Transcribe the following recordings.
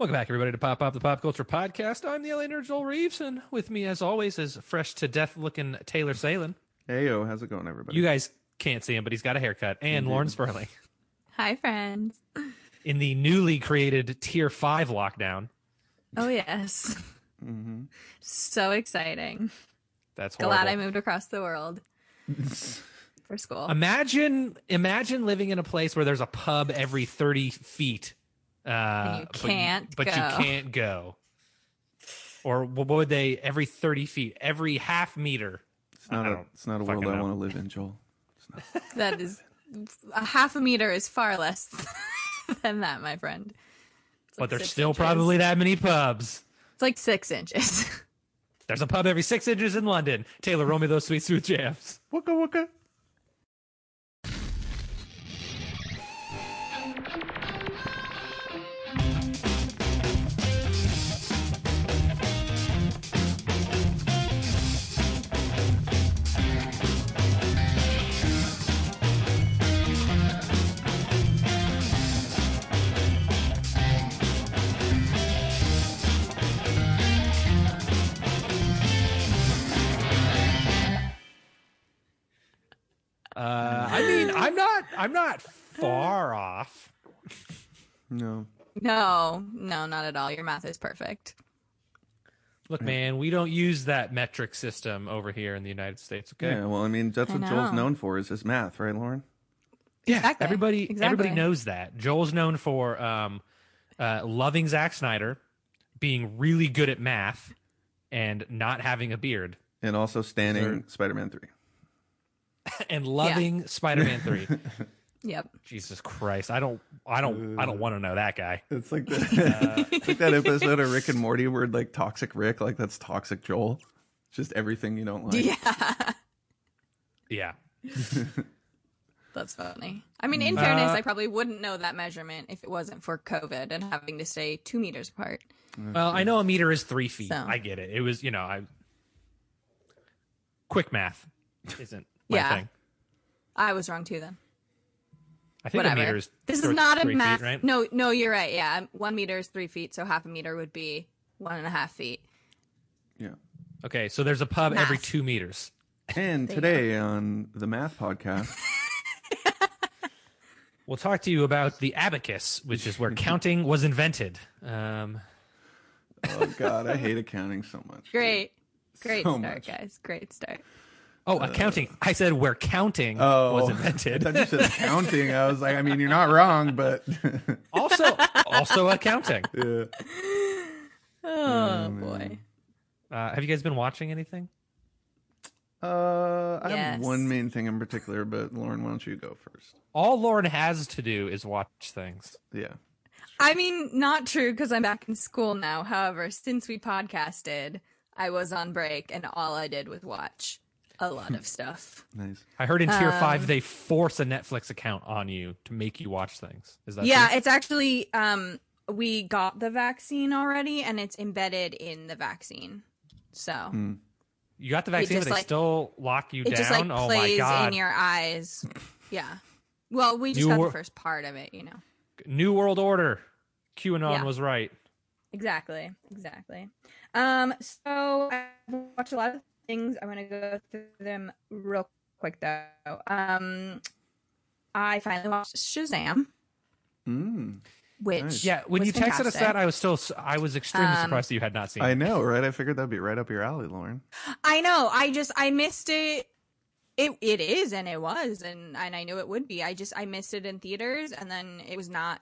Welcome back, everybody, to Pop Up, the Pop Culture Podcast. I'm the LA nerd Joel Reeves, and with me, as always, is fresh to death looking Taylor Salen. Hey yo, how's it going, everybody? You guys can't see him, but he's got a haircut. And Lauren Sperling Hi, friends. in the newly created Tier 5 lockdown. Oh, yes. mm-hmm. So exciting. That's horrible. Glad I moved across the world for school. Imagine, imagine living in a place where there's a pub every 30 feet. Uh, And you but can't but, go. you can't go. Or what would they, every 30 feet, every half meter? It's not I a don't it's not a fucking world I want to live in, Joel. that is a half a meter is far less than that, my friend. It's But like there's still inches. probably that many pubs. It's like six inches. There's a pub every six inches in London. Taylor, roll me those sweet, sweet jams. Wooka wooka. Uh, I mean, I'm not, I'm not far off. No. no, no, not at all. Your math is perfect. Look, man, we don't use that metric system over here in the United States. Okay, Yeah, well, I mean, that's I what Joel's known for is his math, right, Lauren? yeah. Exactly. Everybody, Exactly. everybody knows that. Joel's known for um, uh, loving Zack Snyder, being really good at math, and not having a beard, And also standing Spider-Man 3. and loving Spider-Man Three. Yep. Jesus Christ, I don't, I don't, I don't want to know that guy. It's like the, it's like that episode of Rick and Morty where like toxic Rick, like that's toxic Joel. Just everything you don't like. Yeah. Yeah, That's funny. I mean, in fairness, Uh, I probably wouldn't know that measurement if it wasn't for COVID and having to stay two meters apart. Well, I know a meter is three feet. So. I get it. It was, you know, I quick math isn't my Yeah. thing. I was wrong too then. I think Whatever. a meter is this is not a three feet, math. right? No, no, you're right. Yeah, one meter is three feet, so half a meter would be one and a half feet. Yeah. Okay, so there's a pub every two meters. And There today on the math podcast, We'll talk to you about the abacus, which is where counting was invented. Um, oh god, I hate accounting so much. Great, great So start, much. guys. Great start. Oh, accounting. I said where counting Oh, was I invented. thought you said accounting. I was like, I mean, you're not wrong, but also, also accounting. yeah. Oh, man. boy. Uh, have you guys been watching anything? Uh, I have one main thing in particular, but Lauren, why don't you go first? All Lauren has to do is watch things. Yeah. I mean, not true because I'm back in school now. However, since we podcasted, I was on break and all I did was watch a lot of stuff. Nice. I heard in tier Um, five they force a Netflix account on you to make you watch things. Is that yeah, true? it's actually um we got the vaccine already and it's embedded in the vaccine. So Hmm. You got the vaccine, just, but they like- still lock you it down. just like oh my plays god! in your eyes. Yeah. Well, we just New got wor- the first part of it, you know. New World Order. QAnon Yeah. was right. Exactly, exactly. Um, so I've watched a lot of things. I'm gonna go through them real quick though. Um, I finally watched Shazam, Mm. which Nice. Yeah, when was you texted us that, I was still I was extremely Um, surprised that you had not seen. I it. know, right? I figured that'd be right up your alley, Lauren. I know. I just I missed it. It it is and it was and and I knew it would be. I just I missed it in theaters and then it was not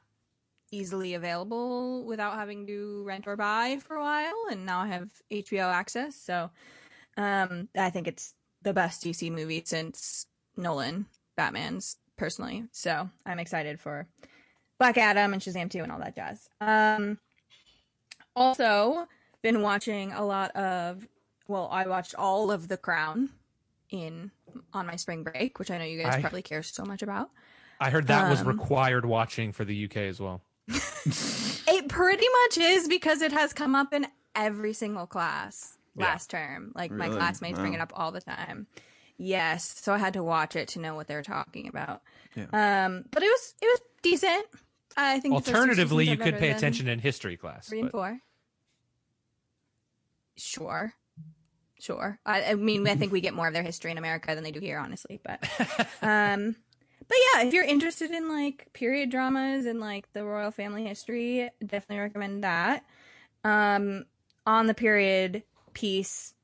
easily available without having to rent or buy for a while and now I have HBO access. So um I think it's the best DC movie since Nolan Batman's personally. So I'm excited for Black Adam and Shazam 2 and all that jazz. Um also been watching a lot of well, I watched all of The Crown in on my spring break, which I know you guys I- probably care so much about. I heard that was Um, required watching for the UK as well. It pretty much is because it has come up in every single class Yeah. last term. Like my Really? classmates bring it up all the time. Yes, so I had to watch it to know what they're talking about. Yeah. Um, but it was it was decent. I think the first two Alternatively, you could pay attention in history class. Three and but- four. Sure. Sure. I, I mean, I think we get more of their history in America than they do here, honestly. But, um, but yeah, if you're interested in like period dramas and like the royal family history, definitely recommend that. Um, on the period piece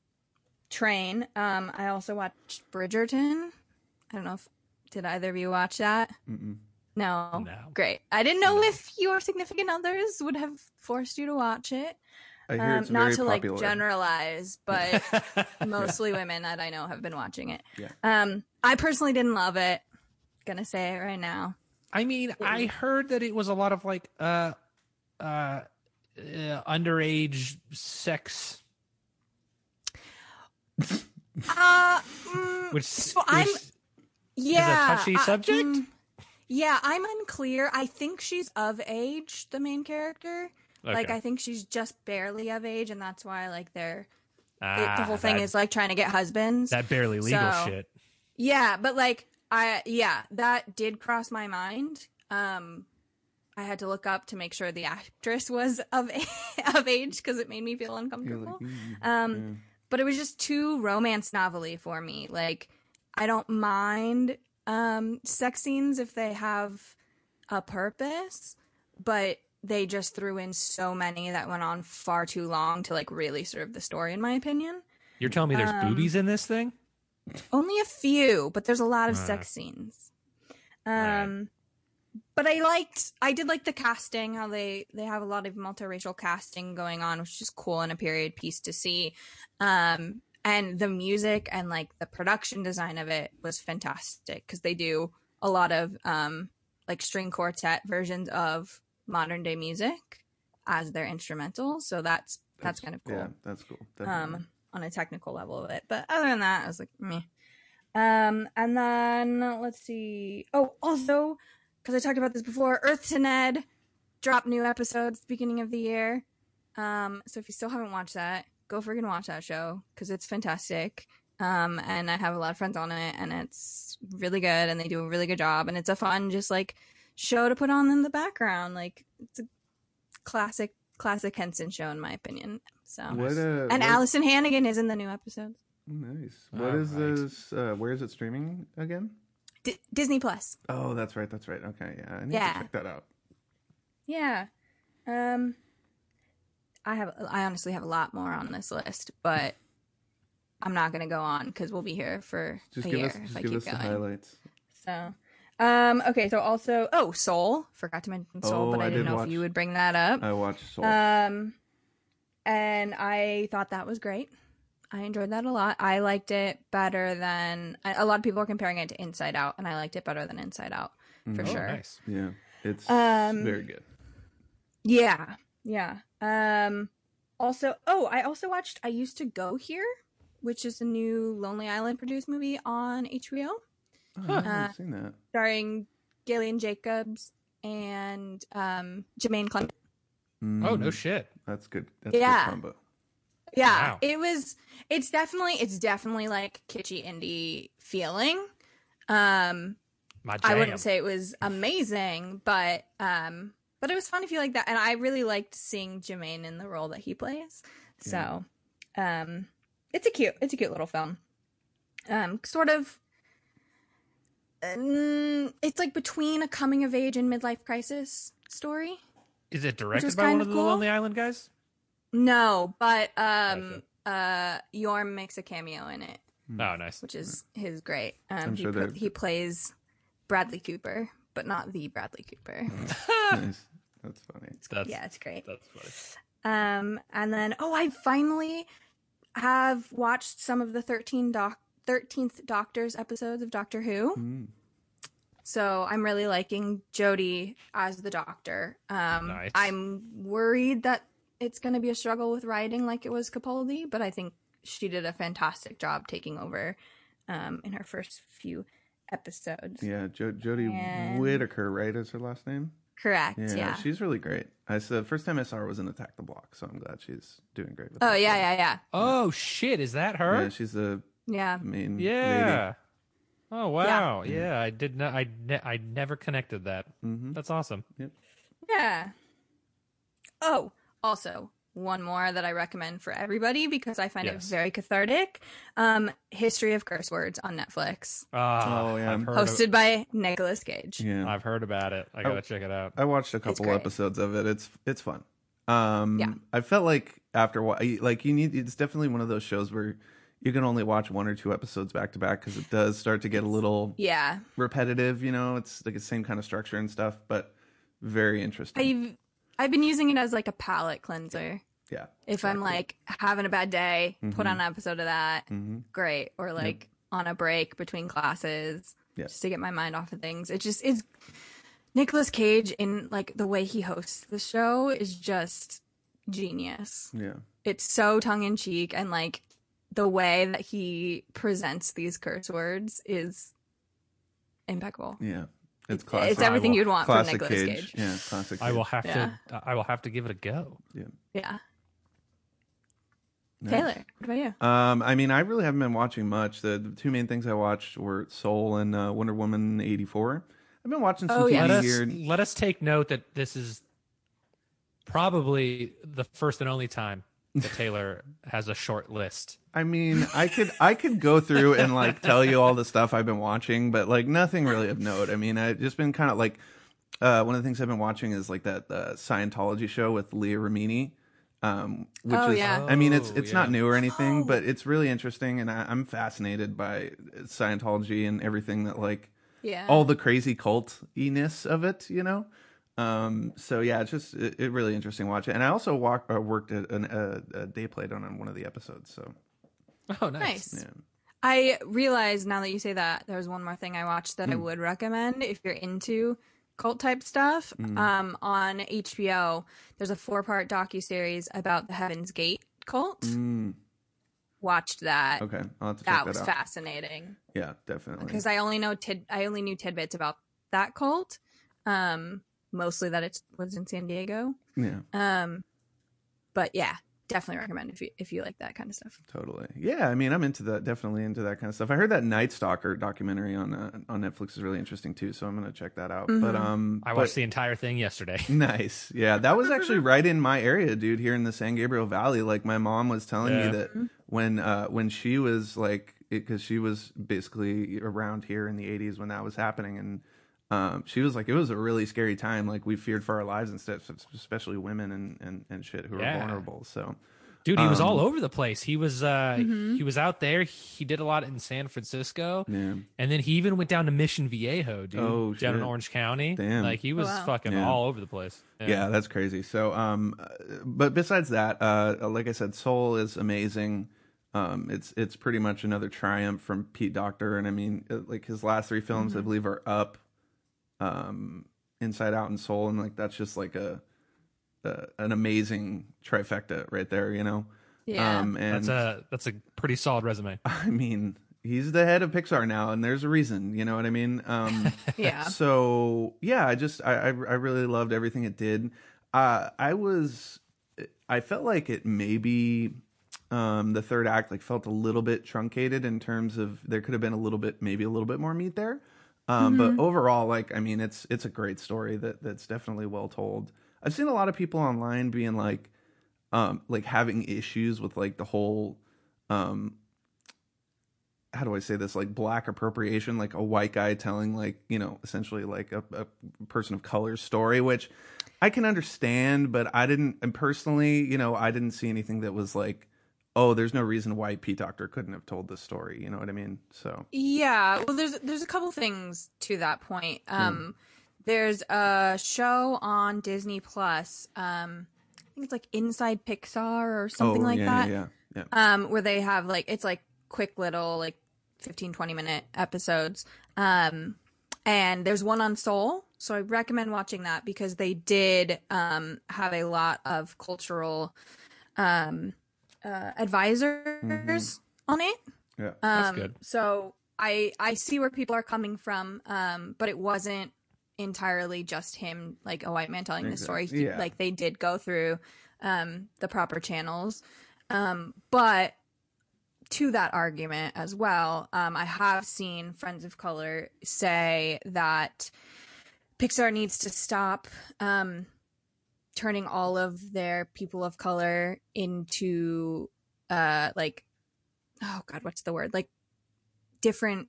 train, um, I also watched Bridgerton. I don't know if did either of you watch that. Mm-mm. No. No. Great. I didn't know No. if your significant others would have forced you to watch it. I hear Um, it's not very to popular. like generalize, but mostly women that I know have been watching it. Yeah. Um, I personally didn't love it. Gonna say it right now. I mean, I heard that it was a lot of like uh uh, uh underage sex Uh, mm, which, So which I'm- yeah, touchy uh, subject? mm, yeah, I'm unclear. I think she's of age, the main character. Like, I think she's just barely of age, and that's why like they're it- Ah, the whole thing that, is like trying to get husbands. that barely legal So- shit. Yeah, but like I yeah, that did cross my mind. Um I had to look up to make sure the actress was of of age because it made me feel uncomfortable. like, mm, um yeah. But it was just too romance novelly for me. Like I don't mind um sex scenes if they have a purpose, but they just threw in so many that went on far too long to like really serve the story in my opinion. You're telling me there's um, boobies in this thing? Only a few, but there's a lot of Uh, sex scenes. Um. But I liked, I did like the casting. How they they have a lot of multiracial casting going on, which is cool in a period piece to see. Um, and the music and like the production design of it was fantastic because they do a lot of um like string quartet versions of modern day music as their instrumental. So that's that's, kind of cool Yeah, that's cool. Definitely. um on a technical level of it but other than that i was like me. um and then let's see oh also because i talked about this before earth to ned dropped new episodes beginning of the year um so if you still haven't watched that go freaking watch that show because it's fantastic um and i have a lot of friends on it and it's really good and they do a really good job and it's a fun just like show to put on in the background like it's a classic classic henson show in my opinion so what, uh, and what- Alyson Hannigan is in the new episodes. Nice. What All is right. this? Uh, where is it streaming again? D- Disney Plus. Oh, that's right. That's right. Okay, yeah, I need Yeah. to check that out. Yeah. Um I have I honestly have a lot more on this list, but I'm not going to go on cuz we'll be here for Just a give year us, if I keep us the going. highlights. So um okay, so also oh, Soul. Forgot to mention Soul, Oh, but I, I didn't did know watch- if you would bring that up. I watched Soul. Um, and I thought that was great. I enjoyed that a lot. I liked it better than a lot of people are comparing it to Inside Out, and I liked it better than Inside Out for Mhm. Oh, sure. nice. yeah, it's um, very good. Yeah, yeah. Um, also, oh, I also watched. I used to go here, which is a new Lonely Island produced movie on HBO, Oh, Huh. I haven't Uh, seen that. starring Gillian Jacobs and um, Jemaine Clement. Oh no Mm, shit. That's good. That's Yeah. good combo. Yeah, Wow. it was. It's definitely. It's definitely like kitschy indie feeling. Um, My jam. I wouldn't say it was amazing, but um, but it was fun if you like that, and I really liked seeing Jemaine in the role that he plays. So, um, it's a cute. It's a cute little film. Um, sort of. mm, it's like between a coming of age and midlife crisis story. Is it directed by one of of the cool. Lonely Island guys? No, but um, uh, Jorma makes a cameo in it. Oh, nice. which is his great. Um, I'm he, sure pl- they're- he plays Bradley Cooper, but not the Bradley Cooper. nice. That's funny. That's, yeah, it's great. That's funny. Um, and then oh, I finally have watched some of the thirteen doc thirteenth Doctors episodes of Doctor Who. Mm. So I'm really liking Jodie as the Doctor. Um, Nice. I'm worried that it's going to be a struggle with writing like it was Capaldi, but I think she did a fantastic job taking over um, in her first few episodes. Yeah, jo- Jodie And- Whittaker, right? Is her last name? Correct. Yeah, Yeah. she's really great. I said the first time I saw her was in Attack the Block, so I'm glad she's doing great. With Oh yeah, yeah, yeah, Oh shit! Is that her? Yeah, she's the yeah. main lady. Yeah. Oh wow. Yeah. I did not. I ne- I never connected that. hmm That's awesome. Yeah. Oh, also one more that I recommend for everybody because I find Yes. it very cathartic. Um, History of Curse Words on Netflix, Ah, Oh, yeah. I've heard, hosted by Nicolas Cage. Yeah. I've heard about it. I gotta check it out. I watched a couple episodes of it. It's it's fun. Um, Yeah. I felt like after wa- like you need it's definitely one of those shows where you can only watch one or two episodes back to back because it does start to get a little Yeah, repetitive. You know, it's like the same kind of structure and stuff, but very interesting. I've I've been using it as like a palate cleanser. yeah, If I'm like having a bad day, put Mhm. on an episode of that. hmm Great. Or like on a break between classes, Yeah. just to get my mind off of things. It just is. Nicolas Cage in like the way he hosts the show is just genius. yeah, It's so tongue in cheek and like the way that he presents these curse words is impeccable. yeah. It's It's everything will- you'd want from classic Nicolas Cage. Cage. Yeah, classic. I will have Yeah. to. I will have to give it a go. Yeah. Nice. Taylor, what about you? Um, I mean, I really haven't been watching much. The, the two main things I watched were Soul and uh, Wonder Woman eighty four. I've been watching some Oh, TV yeah. Let us here. let us take note that this is probably the first and only time that Taylor has a short list. I mean, I could I could go through and like tell you all the stuff I've been watching, but like nothing really of note. I mean, I've just been kind of like uh, one of the things I've been watching is like that uh, Scientology show with Leah Remini. Um, which Oh, is, yeah. I mean, it's Oh, it's yeah. not new or anything, Oh. but it's really interesting, and I, I'm fascinated by Scientology and everything that like Yeah. all the crazy cult ness of it, you know. Um, so yeah, it's just it, it really interesting to watch it. And I also walk, uh, worked at an, uh, a day played on on one of the episodes. So Oh, nice. nice. yeah, I realize now that you say that there's one more thing I watched that I would recommend if you're into cult type stuff. Mm. Um, on HBO, there's a four part docu series about the Heaven's Gate cult. Mm, Watched that. okay, I'll have to check That that, was out. fascinating Yeah, definitely. because I only know tid- I only knew tidbits about that cult. Um, mostly that it was in San Diego. yeah, Um, but yeah, definitely recommend if you if you like that kind of stuff. totally. Yeah, I mean, I'm into that. Definitely into that kind of stuff. I heard that Night Stalker documentary on uh, on Netflix is really interesting too, so I'm gonna check that out. But Mhm. um, I but- watched the entire thing yesterday. Nice. Yeah, that was actually right in my area, dude, here in the San Gabriel Valley. Like my mom was telling Yeah. me that when uh when she was like because she was basically around here in the 80s when that was happening and um she was like it was a really scary time like we feared for our lives and stuff especially women and and, and shit who Yeah. vulnerable so Dude, he was Um, all over the place. He was uh Mhm. he was out there. He did a lot in San Francisco. yeah And then he even went down to Mission Viejo, dude. Oh, down in. Orange County. Damn. Like he was Wow. fucking Yeah. all over the place. yeah that's crazy so um uh, but besides that uh like i said soul is amazing um it's it's pretty much another triumph from pete docter and i mean uh, like his last three films i believe are up um inside out and soul and like that's just like a, a an amazing trifecta right there you know Yeah. um and That's a that's a pretty solid resume. i mean he's the head of pixar now and there's a reason you know what i mean um yeah. so yeah i just I, I i really loved everything it did uh i was i felt like it maybe um the third act like felt a little bit truncated in terms of there could have been a little bit maybe a little bit more meat there um but overall like i mean it's it's a great story that that's definitely well told i've seen a lot of people online being like um like having issues with like the whole um how do I say this? Like black appropriation, like a white guy telling like, you know, essentially like a, a person of color story, which I can understand, but I didn't and personally, you know, I didn't see anything that was like, oh, there's no reason why Pete Docter couldn't have told this story. You know what I mean? So Yeah, well, there's there's a couple things to that point. Um, there's a show on Disney Plus. Um, I think it's like Inside Pixar or something oh, like yeah, that. yeah, yeah, yeah. Um, where they have like it's like quick little like 15 20 minute episodes. Um, and there's one on Soul, so I recommend watching that because they did um have a lot of cultural um uh, advisors on it. Yeah. That's Um, good. So I I see where people are coming from, um, but it wasn't entirely just him, like a white man telling the story. Exactly. Yeah. Like they did go through um, the proper channels, um, but to that argument as well, um, I have seen friends of color say that Pixar needs to stop um, turning all of their people of color into uh like oh god what's the word like different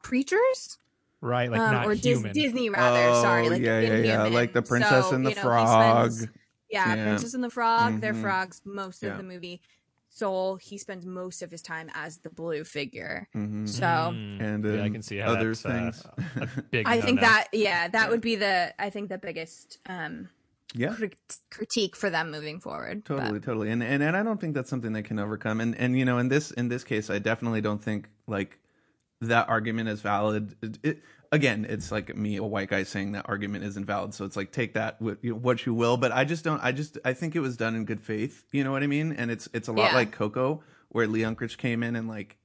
creatures right, like um, not or Dis- human. Disney rather sorry Oh, like yeah, yeah, yeah, like the Princess So, and the you know, Frog. spends- yeah, Yeah. Princess and the Frog. They're Mhm. frogs most Yeah. of the movie. Soul, he spends most of his time as the blue figure. Mhm. So Mm, And, yeah, I can see how other that's, uh, things. a big I think no-no. that yeah, that would be the I think the biggest um yeah, crit- critique for them moving forward. But- totally, totally. And, and and I don't think that's something they can overcome. And and you know, in this in this case, I definitely don't think like that argument is valid. It, it- again, it's like me, a white guy, saying that argument isn't valid. So it's like take that with you know, what you will. But I just don't. I just I think it was done in good faith. You know what I mean? And it's it's a lot Yeah. like Coco, where Lee Unkrich came in and like.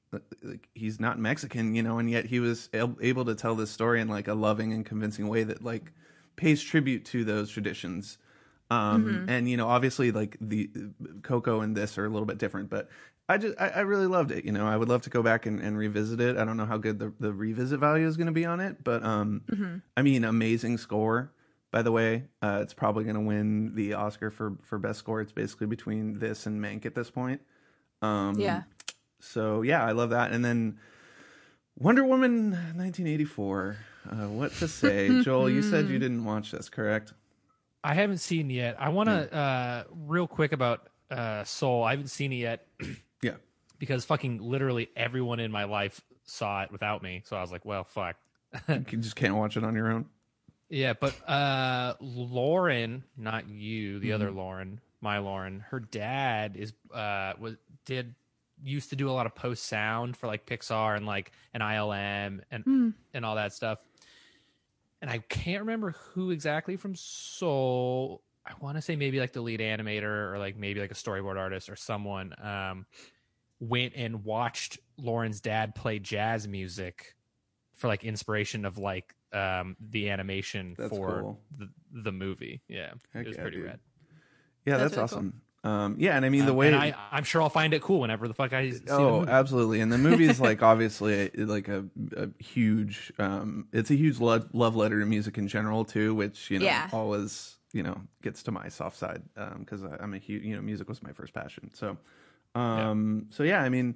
Like he's not Mexican, you know, and yet he was able to tell this story in like a loving and convincing way that like pays tribute to those traditions. Um, Mm-hmm. and you know, obviously, like the Coco and this are a little bit different, but I just I, I really loved it. You know, I would love to go back and, and revisit it. I don't know how good the the revisit value is going to be on it, but um, Mm-hmm. I mean, amazing score. By the way, uh, it's probably going to win the Oscar for for best score. It's basically between this and Mank at this point. Um, yeah. So yeah, I love that. And then Wonder Woman 1984. Uh, what to say, Joel? You said you didn't watch this, correct? I haven't seen yet. I want Hmm. to uh, real quick about uh, Soul. I haven't seen it yet Yeah. because fucking literally everyone in my life saw it without me. So I was like, well, fuck. You just can't watch it on your own. Yeah, but uh, Lauren, not you, the Mm-hmm. other Lauren, my Lauren, her dad is uh was did used to do a lot of post sound for like Pixar and like an ILM and Mm. and all that stuff. And I can't remember who exactly from Soul. I want to say maybe like the lead animator or like maybe like a storyboard artist or someone um went and watched Lauren's dad play jazz music for like inspiration of like um the animation That's for cool. the the movie. Yeah, Heck it was yeah, pretty dude. rad. Yeah, That's that's, really cool. awesome. Um, yeah, and I mean the Um, way. and I, I'm sure I'll find it cool whenever the fuck I see the oh, movie. absolutely. And the movie is like obviously a, like a, a huge. Um, it's a huge love, love letter to music in general too, which you know Yeah. always you know gets to my soft side because I I'm a huge you know music was my first passion. So, um, so yeah, I mean.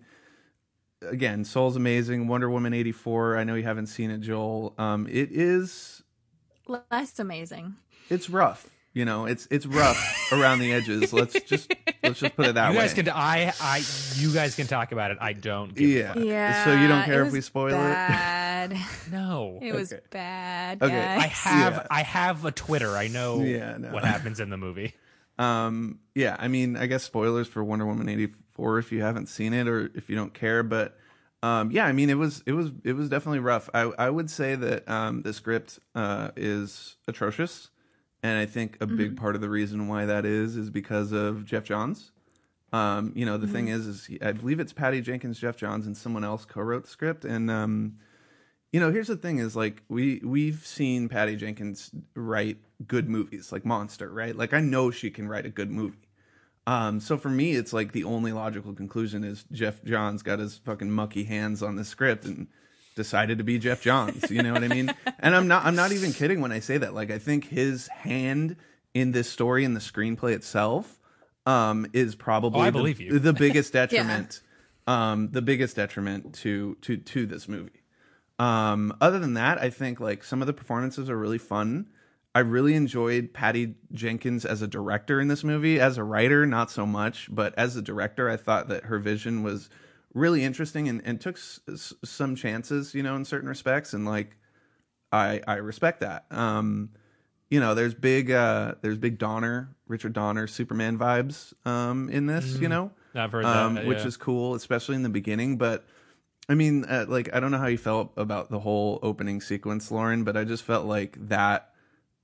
Again, Soul's amazing. Wonder Woman eighty four. I know you haven't seen it, Joel. Um, it is Less amazing. it's rough. You know, it's it's rough around the edges. Let's just let's just put it that you way. guys can I I you guys can talk about it. I don't. Give Yeah. A fuck. Yeah. So you don't care if we spoil it? bad. No. it was Okay. bad. Okay. guys. I have Yeah. I have a Twitter. I know Yeah, no. what happens in the movie. Um, yeah, I mean, I guess spoilers for Wonder Woman eighty four if you haven't seen it or if you don't care, but um, yeah, I mean, it was it was it was definitely rough. I I would say that um, the script uh, is atrocious, and I think a big part of the reason why that is is because of Geoff Johns. Um, you know, the thing is, is I believe it's Patty Jenkins, Geoff Johns, and someone else co-wrote the script, and um, you know, here's the thing: is like we we've seen Patty Jenkins write good movies, like Monster, right? Like I know she can write a good movie. Um, so for me, it's like the only logical conclusion is Geoff Johns got his fucking mucky hands on the script and decided to be Geoff Johns. You know what I mean? And I'm not I'm not even kidding when I say that. Like I think his hand in this story and the screenplay itself um, is probably Oh, I the, believe you. the biggest detriment. Um, the biggest detriment to to to this movie. Um, other than that, I think like some of the performances are really fun. I really enjoyed Patty Jenkins as a director in this movie. As a writer, not so much, but as a director, I thought that her vision was really interesting and, and took s- s- some chances, you know, in certain respects. And like, I I respect that. Um, you know, there's big uh, there's big Donner, Richard Donner, Superman vibes um, in this. You know, I've heard um, that, which yeah. is cool, especially in the beginning. But I mean, uh, like, I don't know how you felt about the whole opening sequence, Lauren, but I just felt like that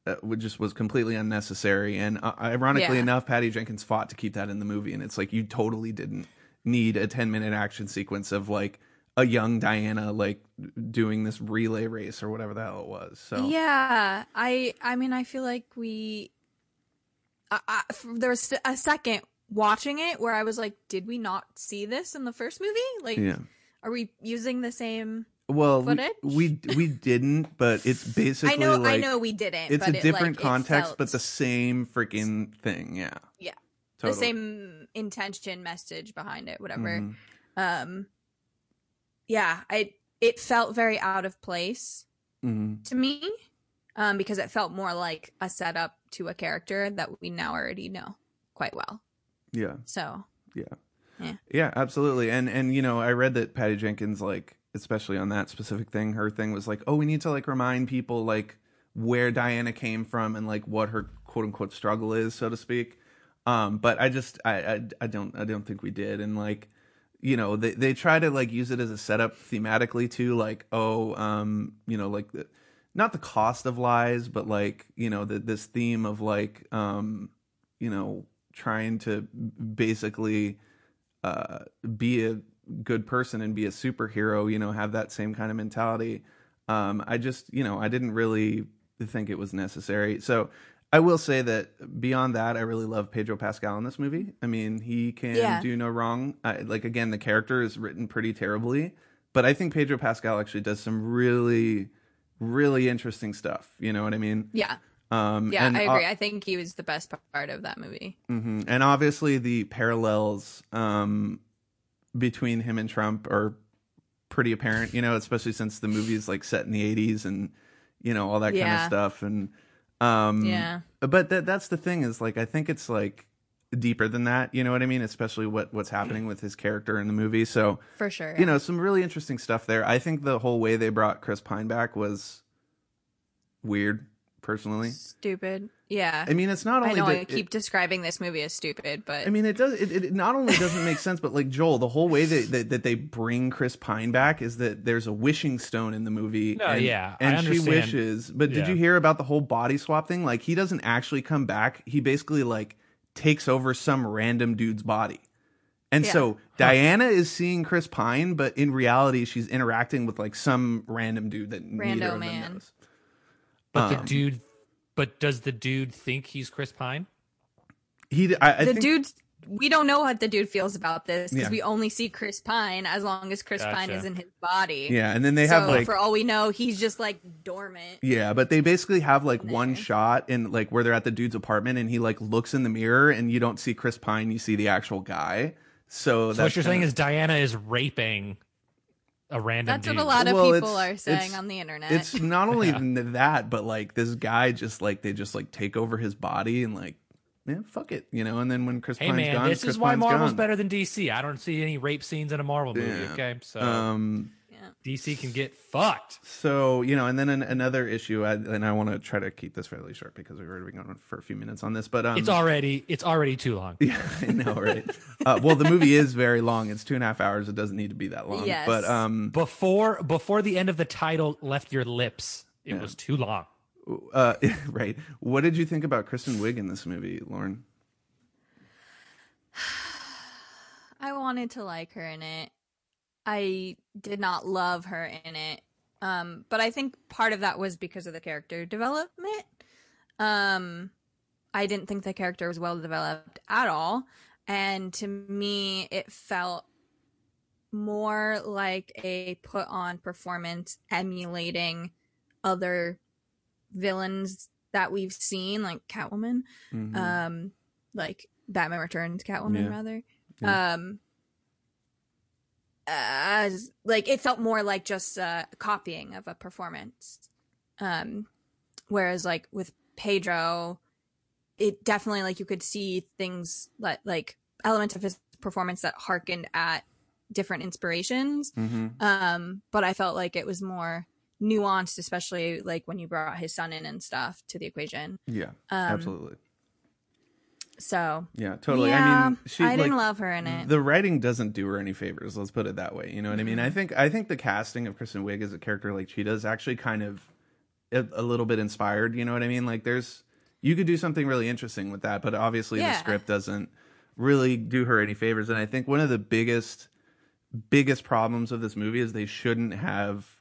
uh, just was completely unnecessary. And uh, ironically Yeah. enough, Patty Jenkins fought to keep that in the movie, and it's like you totally didn't need a ten minute action sequence of like a young Diana like doing this relay race or whatever the hell it was. So Yeah, I I mean I feel like we I, I, there was a second watching it where I was like, did we not see this in the first movie? Like, yeah. are we using the same well, we, footage? we we didn't, but it's basically I know, like I know, we didn't. it's a it, different like, context, felt but the same freaking thing. Yeah, Yeah. Totally. the same intention, message behind it, whatever. Mhm. Um, yeah, I it felt very out of place Mhm. to me, um, because it felt more like a setup to a character that we now already know quite well. Yeah, So yeah, Yeah, absolutely. And and you know, I read that Patty Jenkins, like especially on that specific thing, her thing was like, oh, we need to like remind people like where Diana came from and like what her quote unquote struggle is, so to speak. Um, but I just I, I I don't I don't think we did, and like you know they they try to like use it as a setup thematically too, like oh um you know like the, not the cost of lies, but like you know the, this theme of like um you know trying to basically uh be a good person and be a superhero, you know, have that same kind of mentality. Um, I just, you know, I didn't really think it was necessary. So I will say that beyond that, I really love Pedro Pascal in this movie. I mean, he can Yeah. do no wrong. I, like again, the character is written pretty terribly, but I think Pedro Pascal actually does some really, really interesting stuff. You know what I mean? yeah, Um, yeah, I agree. I think he was the best part of that movie. hmm And obviously, the parallels um, between him and Trump are pretty apparent. You know, especially since the movie is like set in the '80s and you know all that kind of stuff. And um, Yeah. but that that's the thing is like I think it's like deeper than that. You know what I mean? Especially what what's happening with his character in the movie. So For sure. you know, some really interesting stuff there. I think the whole way they brought Chris Pine back was weird, personally. stupid. Yeah. I mean, it's not only. I know that I it- keep describing this movie as stupid, but I mean, it does. It, it not only doesn't make sense, but like Joel, the whole way that, that that they bring Chris Pine back is that there's a wishing stone in the movie. No, and, yeah, I and she wishes. But did you hear about the whole body swap thing? Like, he doesn't actually come back. He basically like takes over some random dude's body. And Yeah. so Diana is seeing Chris Pine, but in reality, she's interacting with like some random dude that neither of them man. knows. But Um, the dude, but does the dude think he's Chris Pine? He, I, I the think, dude we don't know what the dude feels about this because Yeah. we only see Chris Pine as long as Chris Pine is in his body. yeah, and then they so have like for all we know, he's just like dormant. Yeah, but they basically have like in one shot in like where they're at the dude's apartment and he like looks in the mirror and you don't see Chris Pine, you see the actual guy. So, So what you're saying kinda- is Diana is raping a random That's dude. what a lot of Well, people are saying on the internet. it's not only Yeah. that, but like this guy just like they just like take over his body and like man, fuck it, you know. And then when Chris Hey Pine's man, gone, this Chris is why Pine's Marvel's gone. better than DC. I don't see any rape scenes in a Marvel movie. Yeah. Okay, so Um, yeah. DC can get fucked. So you know, and then an, another issue, I, and I want to try to keep this fairly short because we've already been going for a few minutes on this. But um, It's already it's already too long. Yeah, I know, right? uh, well, the movie is very long. It's two and a half hours. It doesn't need to be that long. Yes. But um, Before before the end of the title left your lips, it was too long. uh, right. What did you think about Kristen Wiig in this movie, Lauren? I wanted to like her in it. I did not love her in it. Um, but I think part of that was because of the character development. Um, I didn't think the character was well developed at all. And to me, it felt more like a put on performance emulating other villains that we've seen, like Catwoman Mhm. um like batman returns catwoman Yeah. rather Yeah. um as like it felt more like just uh copying of a performance um whereas like with pedro it definitely like you could see things like like elements of his performance that harkened at different inspirations Mhm. um but i felt like it was more nuanced especially like when you brought his son in and stuff to the equation Yeah, um absolutely. So Yeah, totally. Yeah, I mean, she I didn't like, love her in it. The writing doesn't do her any favors. Let's put it that way. You know what I mean? Mm-hmm. I think I think the casting of Kristen Wiig as a character like Cheetah is actually kind of a, a little bit inspired. You know what I mean? Like, there's you could do something really interesting with that, but obviously the script doesn't really do her any favors. And I think one of the biggest biggest problems of this movie is they shouldn't have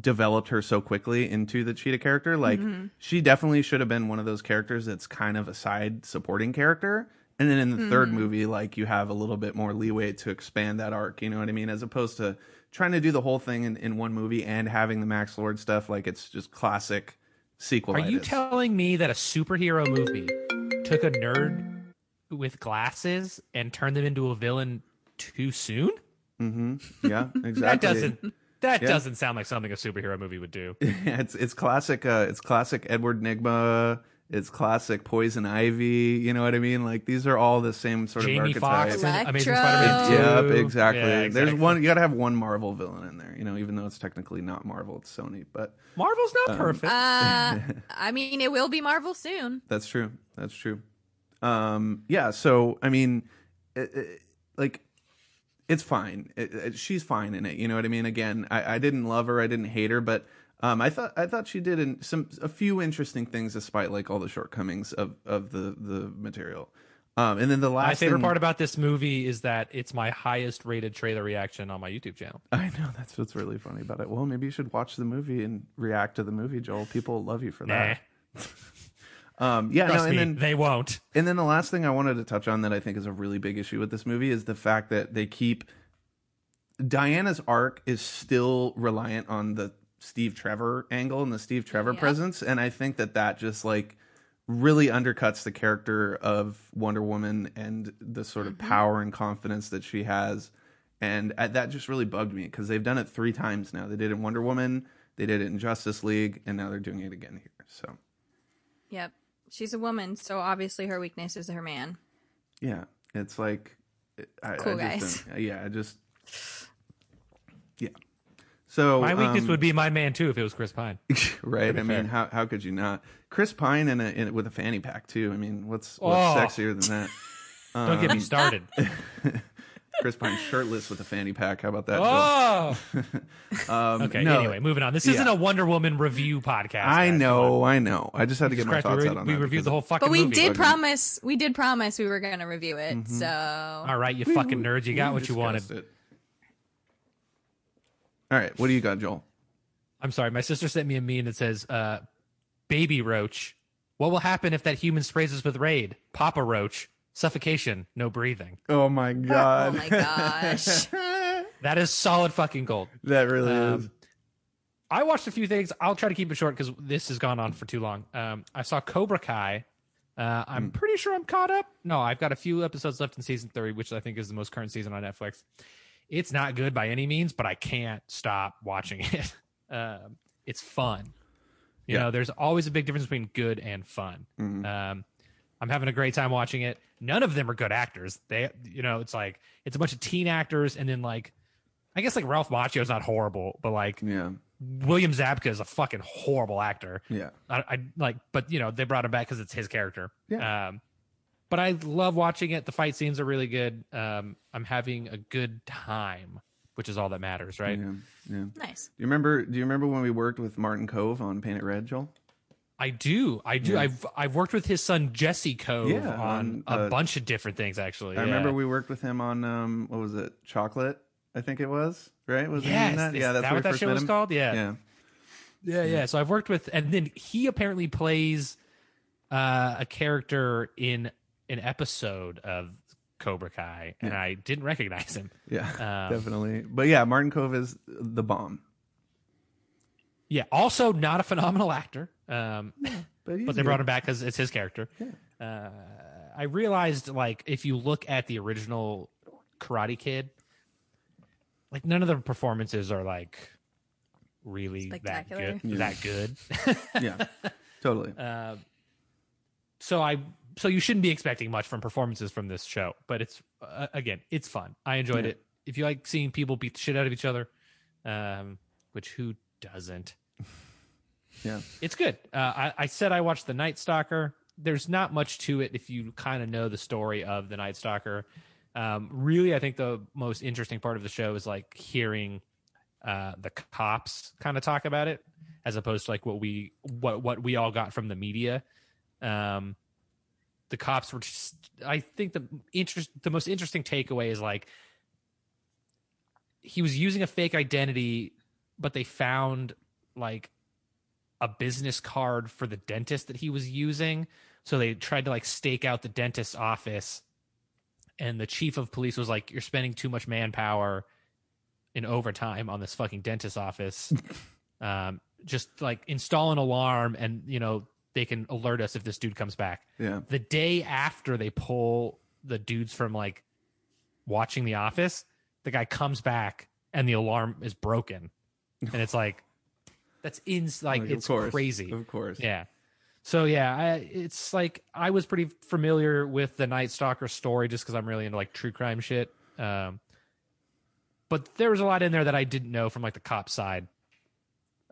developed her so quickly into the cheetah character like Mm-hmm. she definitely should have been one of those characters that's kind of a side supporting character And then in the Mm-hmm. third movie, like you have a little bit more leeway to expand that arc. You know what I mean? As opposed to trying to do the whole thing in, in one movie and having the Max Lord stuff. Like it's just classic sequel. Are you telling me that a superhero movie took a nerd with glasses and turned them into a villain too soon? hmm Yeah, exactly. That doesn't that Yeah. doesn't sound like something a superhero movie would do. Yeah, it's it's classic. Uh, it's classic Edward Nygma. It's classic Poison Ivy. You know what I mean? Like these are all the same sort Jamie of Foxx archetype. and Amazing Electro. Spider-Man Yep, exactly. Yeah, There's one. You got to have one Marvel villain in there. You know, even though it's technically not Marvel, it's Sony. But Marvel's not Um, perfect. Uh, I mean, it will be Marvel soon. That's true. That's true. Um, yeah. So I mean, it, it- like, it's fine. It, it- she's fine in it. You know what I mean? Again, I, I didn't love her. I didn't hate her, but um, I thought I thought she did in some a few interesting things, despite like all the shortcomings of of the the material. Um, and then the last my favorite thing- part about this movie is that it's my highest rated trailer reaction on my YouTube channel. I know that's what's really funny about it. Well, maybe you should watch the movie and react to the movie, Joel. People love you for Nah, that. Um, yeah, trust no, and me, then they won't. And then the last thing I wanted to touch on that I think is a really big issue with this movie is the fact that they keep Diana's arc is still reliant on the Steve Trevor angle and the Steve Trevor Yep. presence, and I think that that just like really undercuts the character of Wonder Woman and the sort of power and confidence that she has, and uh, that just really bugged me because they've done it three times now. They did it in Wonder Woman, they did it in Justice League, and now they're doing it again here. So Yep. She's a woman, so obviously her weakness is her man. Yeah, it's like I, Cool I just guys. don't- yeah, I just yeah. So My weakness um, would be my man too if it was Chris Pine. right. I be mean, how how could you not? Chris Pine in a, in with a fanny pack too. I mean, what's what's Oh. sexier than that? Don't get me Um, started. Chris Pine shirtless with a fanny pack. How about that? Joel? Oh, Um, okay. no, anyway, moving on. This yeah. isn't a Wonder Woman review podcast. I guys. Know, on. I know. I just had to get my thoughts we, out on we that. We reviewed the whole fucking But we movie. did Okay. promise. We did promise we were going to review it. Mm-hmm. So All right, you fucking nerds, you got what you wanted. it. All right, what do you got, Joel? I'm sorry, my sister sent me a meme that says, uh, "Baby Roach, what will happen if that human sprays us with Raid? Papa Roach, suffocation, no breathing." Oh my god. oh my gosh. That is solid fucking gold. that really Um, is. I watched a few things. I'll try to keep it short because this has gone on for too long. Um, I saw Cobra Kai. Uh. I'm pretty sure I'm caught up. No, I've got a few episodes left in season three, which I think is the most current season on Netflix. It's not good by any means, but I can't stop watching it. um, it's fun. You Yeah. know, there's always a big difference between good and fun. Mhm. Um, I'm having a great time watching it. None of them are good actors. They, you know, it's like it's a bunch of teen actors, and then like, I guess like Ralph Macchio is not horrible, but like Yeah, William Zabka is a fucking horrible actor. yeah. I, I like, but you know they brought him back because it's his character. Yeah. Um, but I love watching it. The fight scenes are really good. Um, I'm having a good time, which is all that matters, right? Yeah, yeah. Do you remember? Do you remember when we worked with Martin Kove on Paint It Red, Joel? I do, I do. Yeah. I've I've worked with his son Jesse Kove Yeah, on, on, a uh, bunch of different things. Actually, I yeah. remember we worked with him on um, what was it? Chocolate, I think it was. Right? Was he Yes, that? Yeah, that's that what that show was him. called? Yeah. Yeah, Yeah, yeah. So I've worked with, and then he apparently plays uh, a character in an episode of Cobra Kai, and. I didn't recognize him. yeah, Um, definitely. But yeah, Martin Kove is the bomb. Yeah, also not a phenomenal actor, um, But, but they brought him back because it's his character. Uh, I realized, like, if you look at the original Karate Kid, like none of the performances are like really that good. Yeah. That good. Yeah, totally. Uh, so I so you shouldn't be expecting much from performances from this show, but it's uh, again it's fun. I enjoyed Yeah. it. If you like seeing people beat the shit out of each other, um, which who doesn't? Yeah, It's good. Uh, I, I said I watched the Night Stalker. There's not much to it if you kind of know the story of the Night Stalker. Um, really, I think the most interesting part of the show is like hearing uh, the cops kind of talk about it, as opposed to like what we what what we all got from the media. Um, the cops were just. I think the interest the most interesting takeaway is like he was using a fake identity, but they found like a business card for the dentist that he was using. So they tried to like stake out the dentist's office and the chief of police was like, "You're spending too much manpower in overtime on this fucking dentist's office. um, just like install an alarm, and you know they can alert us if this dude comes back." Yeah. The day after they pull the dudes from like watching The Office, the guy comes back and the alarm is broken, and it's like that's in like, Like, it's of course, crazy. Of course. Yeah. So yeah, I, it's like I was pretty familiar with the Night Stalker story just because I'm really into like true crime shit. Um, but there was a lot in there that I didn't know from like the cop side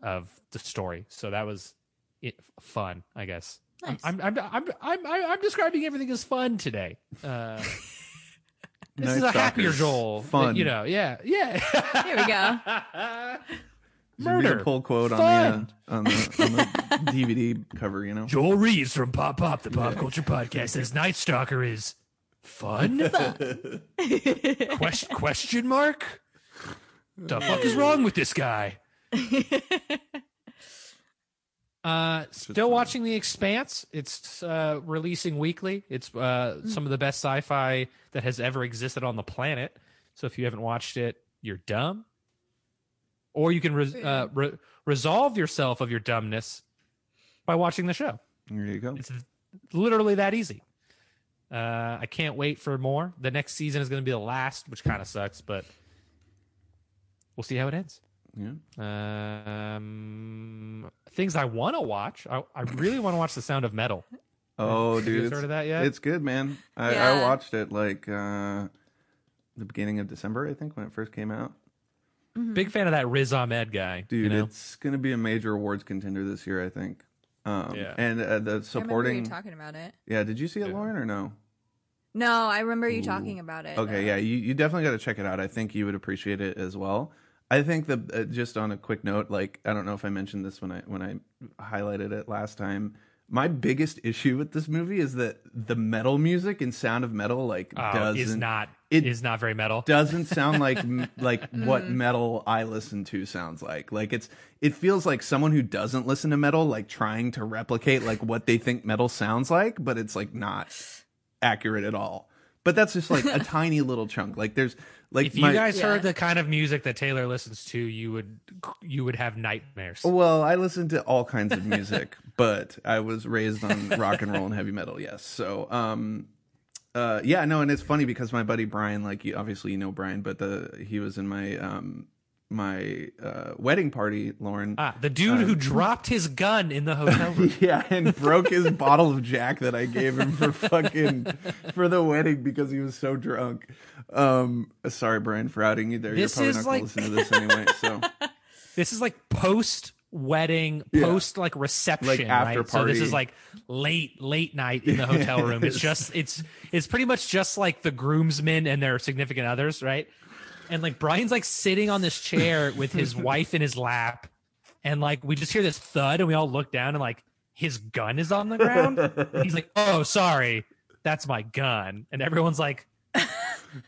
of the story. So that was it, fun, I guess. Nice. I'm, I'm, I'm, I'm, I'm, I'm describing everything as fun today. Uh, this Night is a happier Stalkers. Joel. Fun. You know, yeah, yeah. Here we go. Should read Murder. a pull quote on Fun. the, uh, on the on the DVD cover. You know. Joel Reeves from Pop Pop, the pop culture podcast, says Night Stalker is fun. question, question mark? The fuck is wrong with this guy? Uh, still watching The Expanse. It's uh, releasing weekly. It's uh, some of the best sci-fi that has ever existed on the planet. So if you haven't watched it, you're dumb. Or you can res- uh, re- resolve yourself of your dumbness by watching the show. There you go. It's literally that easy. Uh, I can't wait for more. The next season is going to be the last, which kind of sucks, but we'll see how it ends. Yeah. Um, things I want to watch. I, I really want to watch The Sound of Metal. Oh, Have dude, guys it's, heard of that yet? it's good, man. I, I watched it like uh, the beginning of December, I think, when it first came out. Big fan of that Riz Ahmed guy. Dude, you know? it's gonna be a major awards contender this year, I think. Um, Yeah. And uh, the I remember you supporting. talking about it. Yeah, did you see it, Yeah. Lauren, or no? No, I remember you Ooh. talking about it. Okay, though. yeah, you, you definitely got to check it out. I think you would appreciate it as well. I think the uh, just on a quick note, like I don't know if I mentioned this when I when I highlighted it last time. My biggest issue with this movie is that the metal music and sound of metal like Oh, doesn't is not it is not very metal. doesn't sound like like what metal I listen to sounds like. Like it's it feels like someone who doesn't listen to metal like trying to replicate like what they think metal sounds like, but it's like not accurate at all. But that's just like a tiny little chunk. Like there's like if you my, guys Yeah. heard the kind of music that Taylor listens to, you would you would have nightmares. well, I listen to all kinds of music, but I was raised on rock and roll and heavy metal. Yes, so um, uh, yeah, no, and it's funny because my buddy Brian, like you, obviously you know Brian, but the he was in my um my uh wedding party, Lauren. Ah, the dude who dropped his gun in the hotel room. Yeah, and broke his bottle of Jack that I gave him for fucking for the wedding because he was so drunk. Um, sorry, Brian, for outing you there. This You're probably is not like- gonna listen to this anyway. So This is like post wedding, Yeah. post like reception, Like after right? So this is like late late night in the hotel room. It's just it's it's pretty much just like the groomsmen and their significant others, right? And like Brian's like sitting on this chair with his wife in his lap, and like we just hear this thud, and we all look down, and like his gun is on the ground. And he's like, "Oh, sorry, that's my gun," and everyone's like,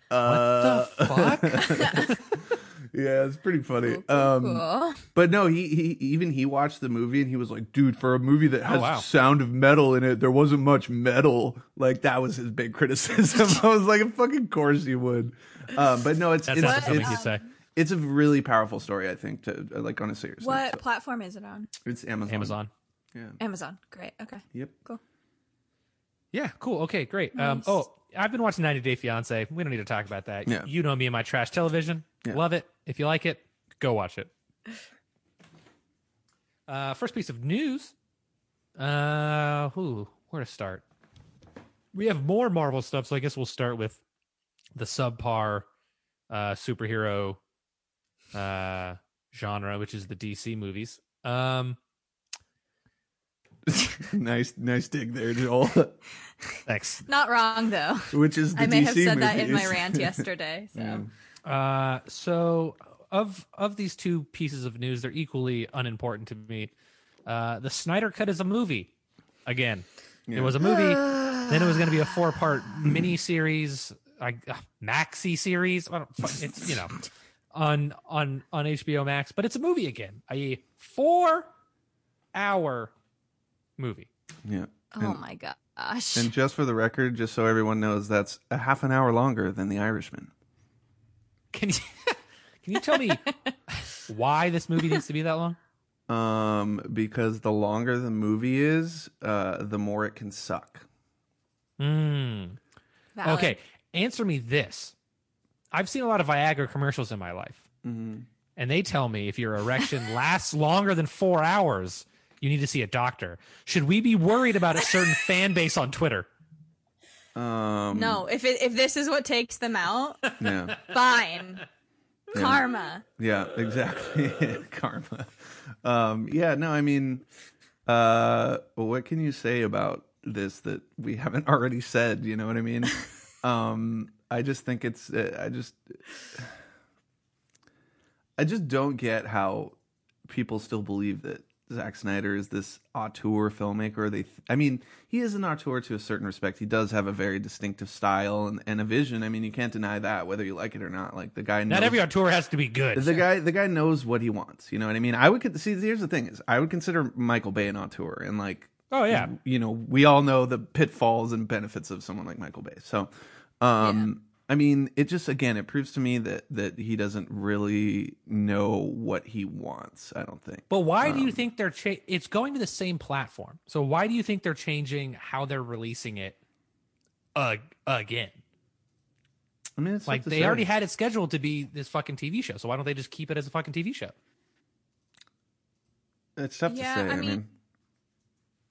uh, "The fuck?" yeah, it's pretty funny. Cool, Um, cool. but no, he he even he watched the movie and he was like, dude, for a movie that has Oh, wow. sound of metal in it, there wasn't much metal. Like that was his big criticism. I was like, of fucking course he would. Um, but no, it's That's it's, not something it's, he'd say. it's a really powerful story. I think to uh, like on a serious note. What So platform is it on? it's Amazon. Amazon. Yeah. Amazon. Great. Okay. Yep. Cool. Yeah, cool. Okay, great. Um, oh, I've been watching 90 Day Fiance. We don't need to talk about that. Yeah. You know me and my trash television. Yeah. Love it. If you like it, go watch it. Uh, first piece of news. Uh, ooh, where to start? We have more Marvel stuff, so I guess we'll start with the subpar uh, superhero uh, genre, which is the DC movies. Um, nice, nice dig there, Joel. thanks. Not wrong though. Which is the I may DC have said that in my rant yesterday. So Yeah. Uh, so of of these two pieces of news, they're equally unimportant to me. Uh, the Snyder Cut is a movie. Again, it was a movie. then it was going to be a four part mini series, like uh, maxi series. I don't, it's you know on on on HBO Max, but it's a movie again. A four hour movie. Yeah. Oh my gosh. And just for the record, just so everyone knows, that's a half an hour longer than The Irishman. Can you can you tell me why this movie needs to be that long? Um, because the longer the movie is, uh, the more it can suck. Mm. Valid. Okay, answer me this. I've seen a lot of Viagra commercials in my life, Mm-hmm. and they tell me if your erection lasts longer than four hours, you need to see a doctor. Should we be worried about a certain fan base on Twitter? Um, No, if it, if this is what takes them out, Yeah. fine. Yeah. Karma. Yeah, exactly. Karma. Um, yeah, no, I mean, uh, what can you say about this that we haven't already said? You know what I mean? um, I just think it's, uh, I just, I just don't get how people still believe that Zack Snyder is this auteur filmmaker. They, I mean, he is an auteur to a certain respect. He does have a very distinctive style and, and a vision. I mean, you can't deny that, whether you like it or not. Like the guy, Not knows- every auteur has to be good. the guy, the guy knows what he wants. You know what I mean? I would see. Here's the thing: is I would consider Michael Bay an auteur, and like, oh yeah, you know, we all know the pitfalls and benefits of someone like Michael Bay. So, um, I mean, it just again, it proves to me that that he doesn't really know what he wants. I don't think. But why do you Um, think they're cha- it's going to the same platform? So why do you think they're changing how they're releasing it uh, again? I mean, it's Like they say. already had it scheduled to be this fucking TV show. So why don't they just keep it as a fucking TV show? It's tough Yeah, to say. I I mean- mean,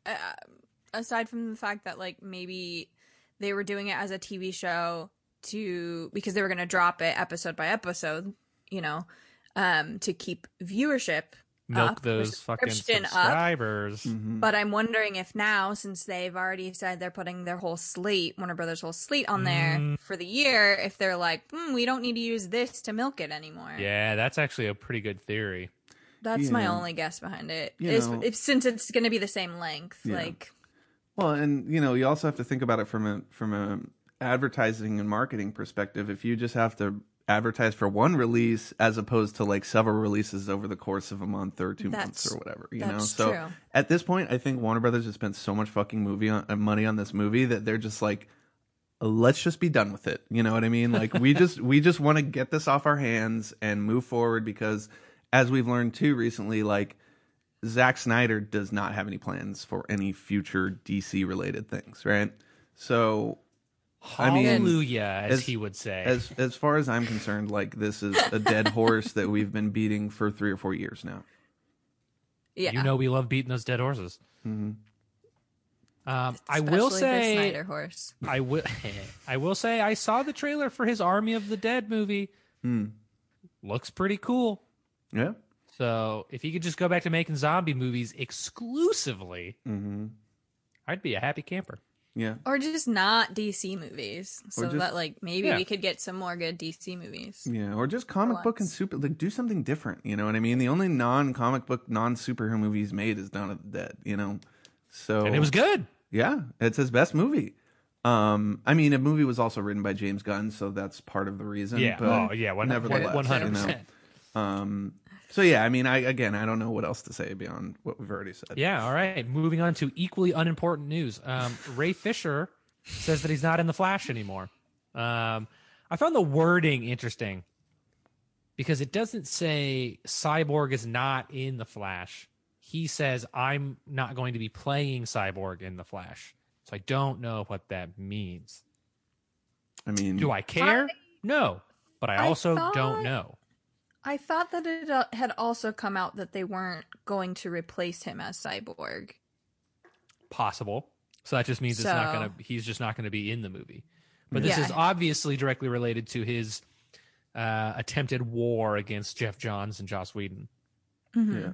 Uh, aside from the fact that like maybe they were doing it as a TV show to because they were going to drop it episode by episode, you know, um, to keep viewership Milk up, those fucking subscription up. subscribers. mhm. But I'm wondering if now, since they've already said they're putting their whole slate, Warner Brothers' whole slate on there Mm. for the year, if they're like, hmm, we don't need to use this to milk it anymore. Yeah, that's actually a pretty good theory. That's my Yeah. only guess behind it. Is know- if since it's going to be the same length, Yeah. like Well, and you know, you also have to think about it from a from a advertising and marketing perspective. If you just have to advertise for one release as opposed to like several releases over the course of a month or two months or whatever, you know. So true. at this point, I think Warner Brothers has spent so much fucking movie on, uh, money on this movie that they're just like let's just be done with it. You know what I mean? Like we just we just want to get this off our hands and move forward because as we've learned too recently like Zack Snyder does not have any plans for any future DC related things, right? So I mean, Hallelujah, as, as- he would say. as as far as I'm concerned, like this is a dead horse that we've been beating for three or four years now. yeah, You know we love beating those dead horses. hmm Um, I will Especially the say Snyder horse. I will I will say I saw the trailer for his Army of the Dead movie. Hmm. Looks pretty cool. Yeah. So if he could just go back to making zombie movies exclusively, hmm I'd be a happy camper. Yeah. Or just not DC movies, so just- that like maybe Yeah. we could get some more good DC movies. Yeah, or just comic book and super like do something different. You know what I mean? The only non comic book, non superhero movie he's made is Dawn of the Dead. You know, so And it was good. yeah, it's his best movie. Um, I mean, a movie was also written by James Gunn, so that's part of the reason. Yeah. but oh yeah. One nevertheless, one hundred you know. percent. So yeah, I mean, I again, I don't know what else to say beyond what we've already said. Yeah. All right. Moving on to equally unimportant news. Um, Ray Fisher says that he's not in the Flash anymore. Um, I found the wording interesting because it doesn't say Cyborg is not in the Flash. He says I'm not going to be playing Cyborg in the Flash. So I don't know what that means. I mean, Do I care? No, but I I also thought- don't know. I thought that it uh, had also come out that they weren't going to replace him as Cyborg. Possible. So that just means it's not gonna. He's just not going to be in the movie. But this Yeah. is obviously directly related to his uh, attempted war against Geoff Johns and Joss Whedon. Mhm. Yeah.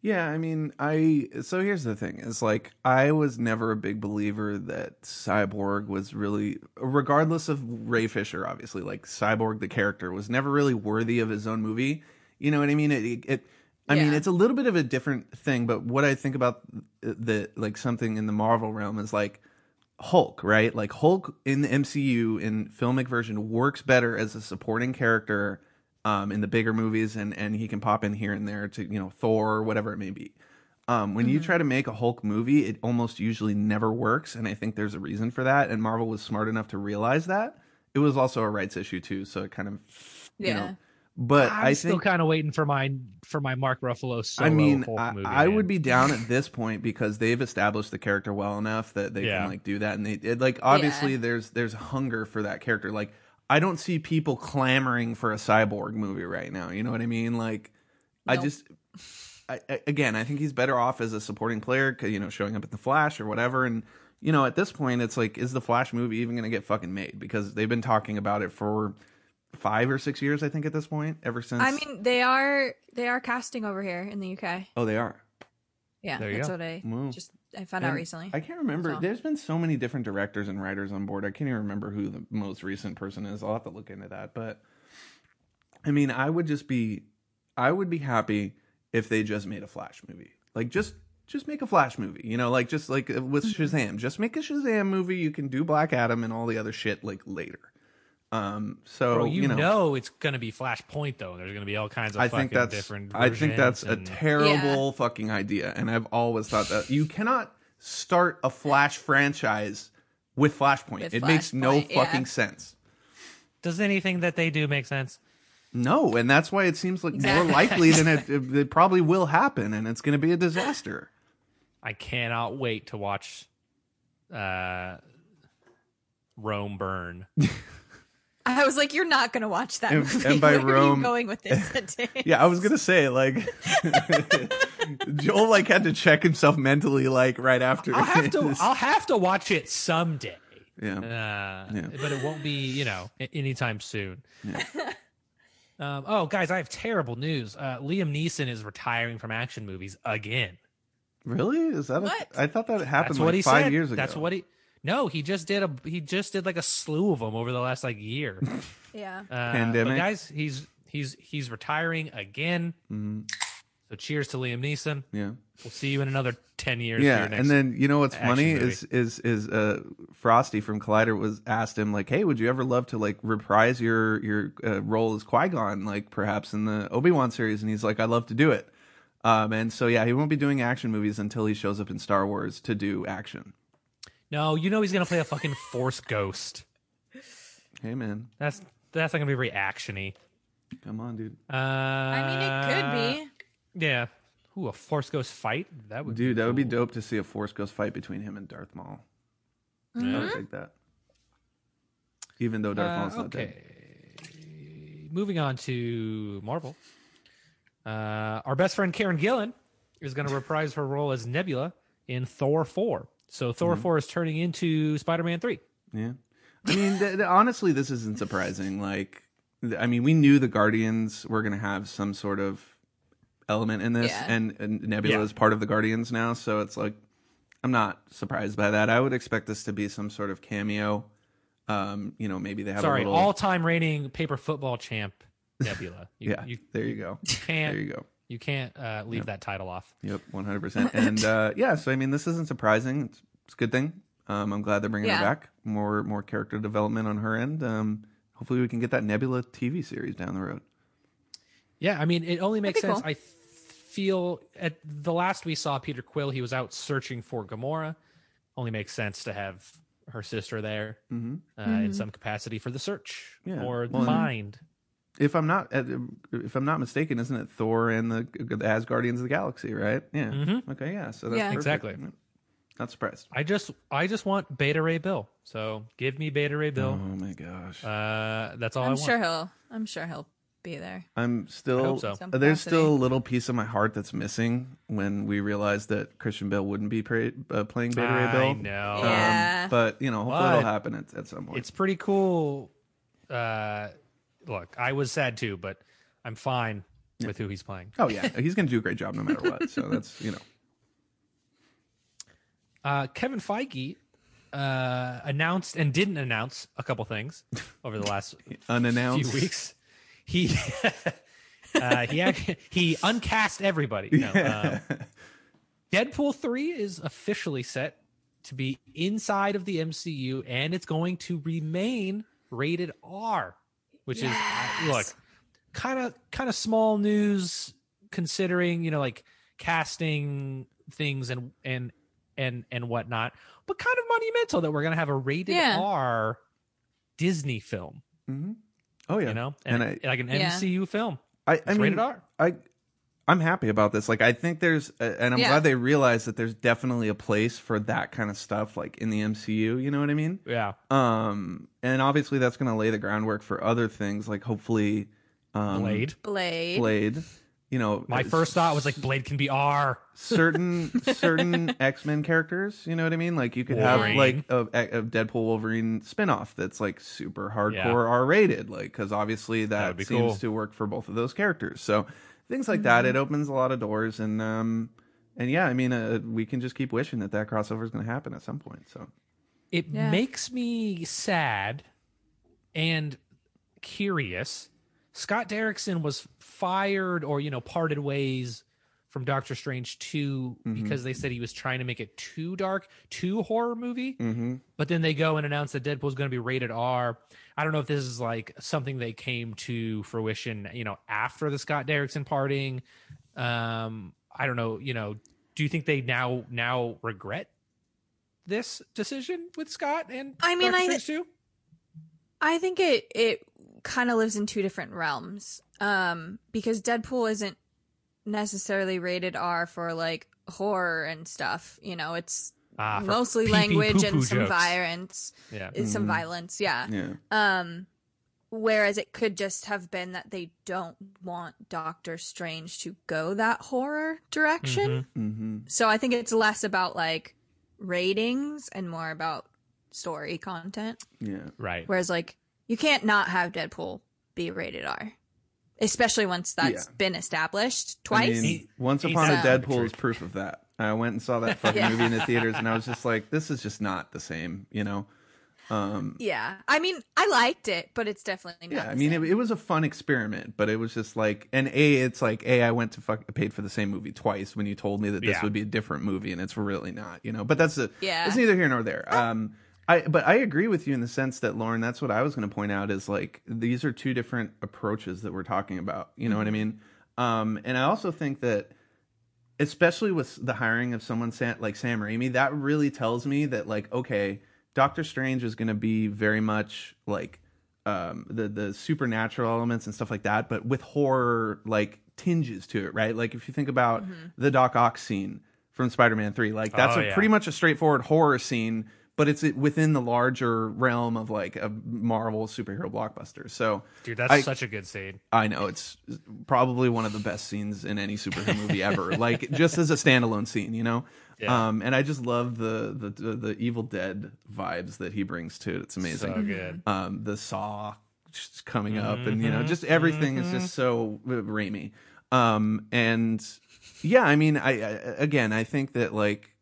Yeah, I mean, I so here's the thing is like I was never a big believer that Cyborg was really regardless of Ray Fisher obviously like Cyborg the character was never really worthy of his own movie. You know what I mean? It, it, it I mean, it's a little bit of a different thing, but what I think about the like something in the Marvel realm is like Hulk, right? Like Hulk in the MCU in filmic version works better as a supporting character um, in the bigger movies, and and he can pop in here and there to you know Thor or whatever it may be. Um, when you try to make a Hulk movie, it almost usually never works, and I think there's a reason for that. And Marvel was smart enough to realize that. It was also a rights issue too, so it kind of, you Yeah. know. But I'm I still kind of waiting for my for my Mark Ruffalo solo I mean, Hulk I, movie. I man. would be down at this point because they've established the character well enough that they Yeah. can like do that, and they it, like obviously there's there's hunger for that character. Like I don't see people clamoring for a cyborg movie right now. You know what I mean? Like I just. I, I- again, I think he's better off as a supporting player, you know, showing up at the Flash or whatever. And you know, at this point, it's like, is the Flash movie even going to get fucking made? Because they've been talking about it for five or six years, I think, at this point, ever since. I mean, they are they are casting over here in the UK. oh, they are. Yeah, There you that's go. what I Wow. just I found out recently. I can't remember. So. There's been so many different directors and writers on board. I can't even remember who the most recent person is. I'll have to look into that. But I mean, I would just be, I would be happy if they just made a Flash movie. Like just, just make a Flash movie. You know, like just like with Mm-hmm. Shazam. Just make a Shazam movie. You can do Black Adam and all the other shit like later. Um. So Bro, you, you know. know, it's gonna be Flashpoint though. There's gonna be all kinds of I fucking think that's different. I think that's a versions and- terrible fucking idea, and I've always thought that you cannot start a Flash franchise with Flashpoint. With it makes no Flashpoint, yeah. fucking sense. Does anything that they do make sense? No, and that's why it seems like Exactly. more likely than it, it, it probably will happen, and it's going to be a disaster. I cannot wait to watch uh Rome burn. I was like, you're not gonna watch that And- movie. and by Where are Rome- you going with this sentence? Yeah, I was gonna say like Joel like had to check himself mentally like right after. I'll have to. I'll have to watch it someday. yeah. Uh, Yeah. but it won't be, you know, anytime soon. Um, oh, guys, I have terrible news. Uh, Liam Neeson is retiring from action movies again. Really? Is that? What? A, I thought that happened That's like what he five said. years ago. That's what he. No, he just did a. He just did like a slew of them over the last like year. Yeah. Uh, Pandemic. But guys, he's he's he's retiring again. Mhm. So cheers to Liam Neeson. Yeah. We'll see you in another ten years. Yeah, next- and then you know what's funny movie. is is is uh Frosty from Collider was asked him like, "Hey, would you ever love to like reprise your your uh, role as Qui Gon, like perhaps in the Obi Wan series?" And he's like, "I'd love to do it." Um, and so yeah, he won't be doing action movies until he shows up in Star Wars to do action. No, you know he's gonna play a fucking Force Ghost. Hey man, That's that's not gonna be very actiony. come on, dude, Uh, I mean, it could be. Yeah. Ooh, a Force Ghost fight? That would dude, be that would be dope to see a Force Ghost fight between him and Darth Maul. I Mm-hmm. would like that. Even though Darth Uh, Maul's not dead. okay. Moving on to Marvel. Uh, our best friend Karen Gillan is going to reprise her role as Nebula in Thor 4. So Thor Mm-hmm. 4 is turning into Spider-Man 3. Yeah. I mean, th- th- honestly, this isn't surprising. Like, th- I mean, we knew the Guardians were going to have some sort of element in this, Yeah. and, and Nebula Yeah. is part of the Guardians now, so it's like, I'm not surprised by that. I would expect this to be some sort of cameo. Um, you know, maybe they have Sorry, a little. Sorry, all-time reigning paper football champ Nebula. You, yeah, you, there you go. can't There you go. You can't uh, leave that title off. Yep, 100%. And uh, yeah, so I mean, this isn't surprising. It's, it's a good thing. Um, I'm glad they're bringing her back. More more character development on her end. Um, hopefully, we can get that Nebula TV series down the road. Yeah, I mean, it only makes That'd be sense. I feel at the last we saw Peter Quill, he was out searching for Gamora. Only makes sense to have her sister there Mm-hmm. uh, in some capacity for the search Yeah. or the Well, and- find. If I'm not uh, if I'm not mistaken, isn't it Thor and the, the Asgardians of the Galaxy, right? Yeah. Mhm. Okay. Yeah. So that's Yeah. perfect. Exactly. Not surprised. I just, I just want Beta Ray Bill. So give me Beta Ray Bill. Oh my gosh. Uh, that's all I I'm want. sure he'll. I'm sure he'll be there. I'm still. I hope so. There's still a little piece of my heart that's missing when we realized that Christian Bale wouldn't be pra- uh, playing Beta Ray Bill. I Bill. know. Um, Yeah. but you know, hopefully But- it'll happen at, at some point. It's pretty cool. Uh, look, I was sad too, but I'm fine with who he's playing. Oh yeah, he's gonna do a great job no matter what. So that's you know. Uh, Kevin Feige uh, announced and didn't announce a couple things over the last Unannounced. few weeks. He uh, he act- he uncast everybody. No, uh, Deadpool three is officially set to be inside of the MCU, and it's going to remain rated R, which is uh, look kind of kind of small news considering you know like casting things and and and and whatnot, but kind of monumental that we're gonna have a rated Yeah. R Disney film. hmm Oh yeah, You know, and and, I, like an Yeah. MCU film. I, It's I mean, rated R. I I'm happy about this. Like I think there's uh, and I'm Yeah. glad they realize that there's definitely a place for that kind of stuff like in the MCU, you know what I mean? Yeah. Um and obviously that's going to lay the groundwork for other things like hopefully um Blade. Blade. Blade, you know. My uh, first thought was like Blade can be R. certain certain X-Men characters, you know what I mean? Like you could Wolverine. have like a, a Deadpool Wolverine spin-off that's like super hardcore Yeah. R-rated like cuz obviously that, would seems cool. to work for both of those characters. So things like that it opens a lot of doors and um and yeah, I mean uh, we can just keep wishing that that crossover is going to happen at some point. So It Yeah. makes me sad and curious. Scott Derrickson was fired or, you know, parted ways from Doctor Strange 2 because they said he was trying to make it too dark, too horror movie. mhm. But then they go and announce that Deadpool's going to be rated R. I don't know if this is like something they came to fruition, you know, after the Scott Derrickson parting. Um, I don't know, you know, do you think they now now regret this decision with Scott and I mean, Doctor I- Strange 2? I think it it kind of lives in two different realms. Um, because Deadpool isn't necessarily rated R for like horror and stuff. You know, it's Ah, mostly pee-pee language poo-poo and some jokes. violence, Yeah. some Mhm. violence. Yeah. yeah. Um, whereas it could just have been that they don't want Doctor Strange to go that horror direction. Mhm. Mhm. So I think it's less about like ratings and more about story content. Yeah. Right. Whereas like you can't not have Deadpool be rated R. Especially once that's Yeah. been established I twice. mean, Once Upon a a- Deadpool is proof of that. I went and saw that fucking Yeah. movie in the theaters, and I was just like, "This is just not the same," you know. Um, yeah. I mean, I liked it, but it's definitely not. yeah, the I mean, it, same. it was a fun experiment, but it was just like, and a, it's like, a, I went to fuck, paid for the same movie twice when you told me that this Yeah. would be a different movie, and it's really not, you know. But that's a, Yeah. it's neither here nor there. Um, I, but I agree with you in the sense that Lauren, that's what I was going to point out is like these are two different approaches that we're talking about. You know what I mean? Um, and I also think that especially with the hiring of someone like Sam Raimi, that really tells me that like okay, Doctor Strange is going to be very much like um, the the supernatural elements and stuff like that, but with horror like tinges to it, right? Like if you think about the Doc Ock scene from Spider-Man Three, like that's Oh, a yeah. pretty much a straightforward horror scene. But it's within the larger realm of like a Marvel superhero blockbuster. So Dude, that's I- such a good scene. I know it's probably one of the best scenes in any superhero movie ever. like just as a standalone scene, you know. Yeah. Um, and I just love the, the the the Evil Dead vibes that he brings to it. It's amazing. So good. Um, the Saw just coming up, and you know, just everything is just so uh, Raimi. Um, and yeah, I mean, I, I again, I think that like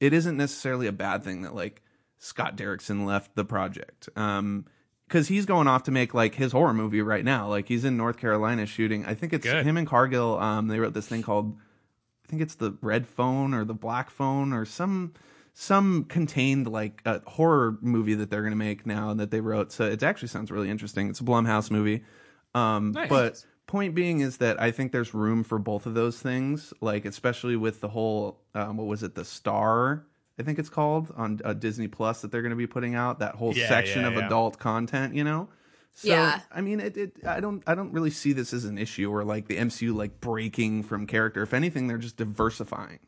it isn't necessarily a bad thing that like Scott Derrickson left the project. Um, because he's going off to make like his horror movie right now. Like he's in North Carolina shooting. I think it's Good. him and Cargill. Um, they wrote this thing called, I think it's the Red Phone or the Black Phone or some some contained like a horror movie that they're gonna make now that they wrote. So it actually sounds really interesting. It's a Blumhouse movie. Um, Nice. but point being is that I think there's room for both of those things. Like especially with the whole um, what was it, the Star. I think it's called on uh, Disney Plus that they're going to be putting out that whole Yeah, section yeah, of yeah. adult content, you know. So Yeah. I mean, it, it. I don't. I don't really see this as an issue or like the MCU like breaking from character. If anything, they're just diversifying.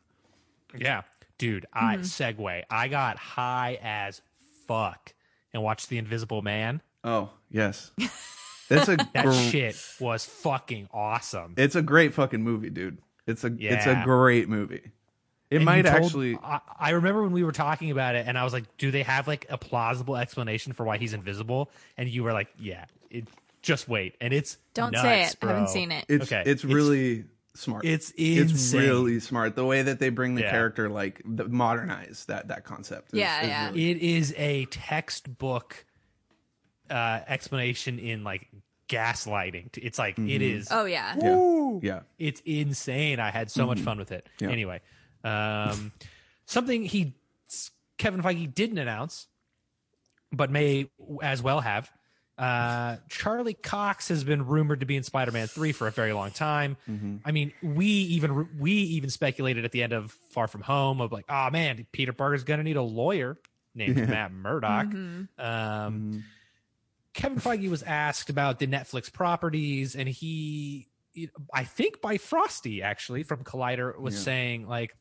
Yeah. Dude, I segue. I got high as fuck and watched The Invisible Man. Oh yes, it's a That gr- shit was fucking awesome. It's a great fucking movie, dude. It's a it's a great movie. It And might you told- actually. I, I remember when we were talking about it, and I was like, "Do they have like a plausible explanation for why he's invisible?" And you were like, "Yeah, it, just wait." And it's Don't nuts, say it. I haven't seen it. It's Okay, it's it's- really smart. It's it's really smart. The way that they bring the Yeah. character like the, modernize that that concept. is- Yeah, is yeah. really- It is a textbook uh, explanation in like gaslighting. It's like it is. oh yeah. yeah, yeah. It's insane. I had so much fun with it. Yeah. Anyway, um, something he Kevin Feige didn't announce, but may as well have, Uh, Charlie Cox has been rumored to be in Spider-Man three for a very long time. Mhm. I mean, we even we even speculated at the end of Far From Home of like, oh man, Peter Parker's gonna need a lawyer named Yeah. Matt Murdock. Mhm. Um, Mhm. Kevin Feige was asked about the Netflix properties, and he, I think by Frosty actually from Collider was Yeah. saying like,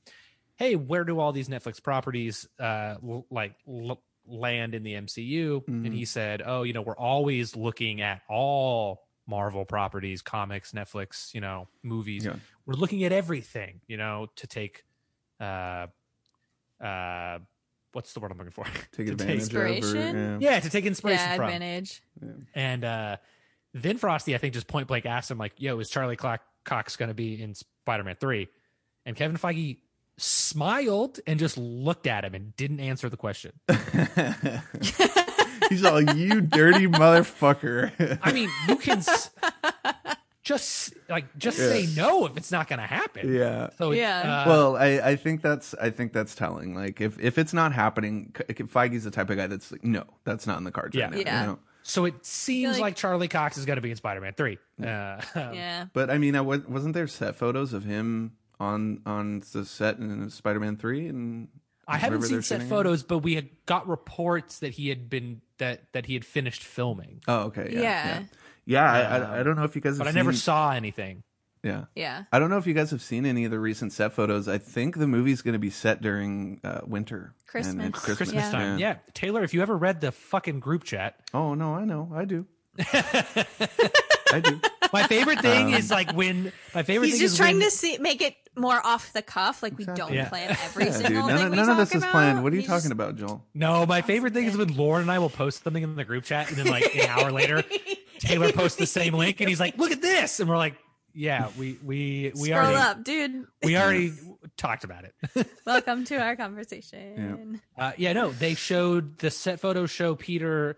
"Hey, where do all these Netflix properties uh l- like l- land in the MCU?" Mhm. And he said, "Oh, you know, we're always looking at all Marvel properties, comics, Netflix, you know, movies. Yeah. We're looking at everything, you know, to take, uh, uh." What's the word I'm looking for? Take To advantage Inspiration? over. Yeah. yeah, to take inspiration Yeah, from. advantage. And uh, then Frosty, I think, just point blank asked him, like, yo, is Charlie Clock- Cox going to be in Spider Man 3? And Kevin Feige smiled and just looked at him and didn't answer the question. He's all you dirty motherfucker. I mean, you can s- just like just Yeah. say no if it's not going to happen. yeah. So Yeah. uh, well, I, I think that's I think that's telling. Like if if it's not happening, K- Feige's the type of guy that's like, no, that's not in the cards Yeah. right now. Yeah. You know? So it seems like- like, Charlie Cox is going to be in Spider Man 3. Uh, Yeah. But I mean, I wa- wasn't there set photos of him on on the set in Spider-Man three and I haven't seen set shooting it? photos, but we had got reports that he had been that that he had finished filming, Oh, okay, yeah, Yeah. yeah. Yeah, I, I, I Um, don't know if you guys, have but I seen, never saw anything. Yeah, Yeah. I don't know if you guys have seen any of the recent set photos. I think the movie's going to be set during uh, winter, and Christmas. it's Christmas, Christmas, time. Yeah. Taylor, if you ever read the fucking group chat, Oh no, I know, I do, I do. my favorite thing Um, is like when my favorite He's thing just is trying when, to see make it more off the cuff, like we Exactly. don't Yeah. plan every Yeah, dude, single none, thing of- we none of talk this is planned. What are you We talking just- about, Joel? No, my favorite thing is when Lauren and I will post something in the group chat, and then like an hour later, Taylor posts the same link, and he's like, "Look at this," and we're like, "Yeah, we we we Scroll already up, dude. we already talked about it." Welcome to our conversation. Uh, yeah, no, they showed the set photos show Peter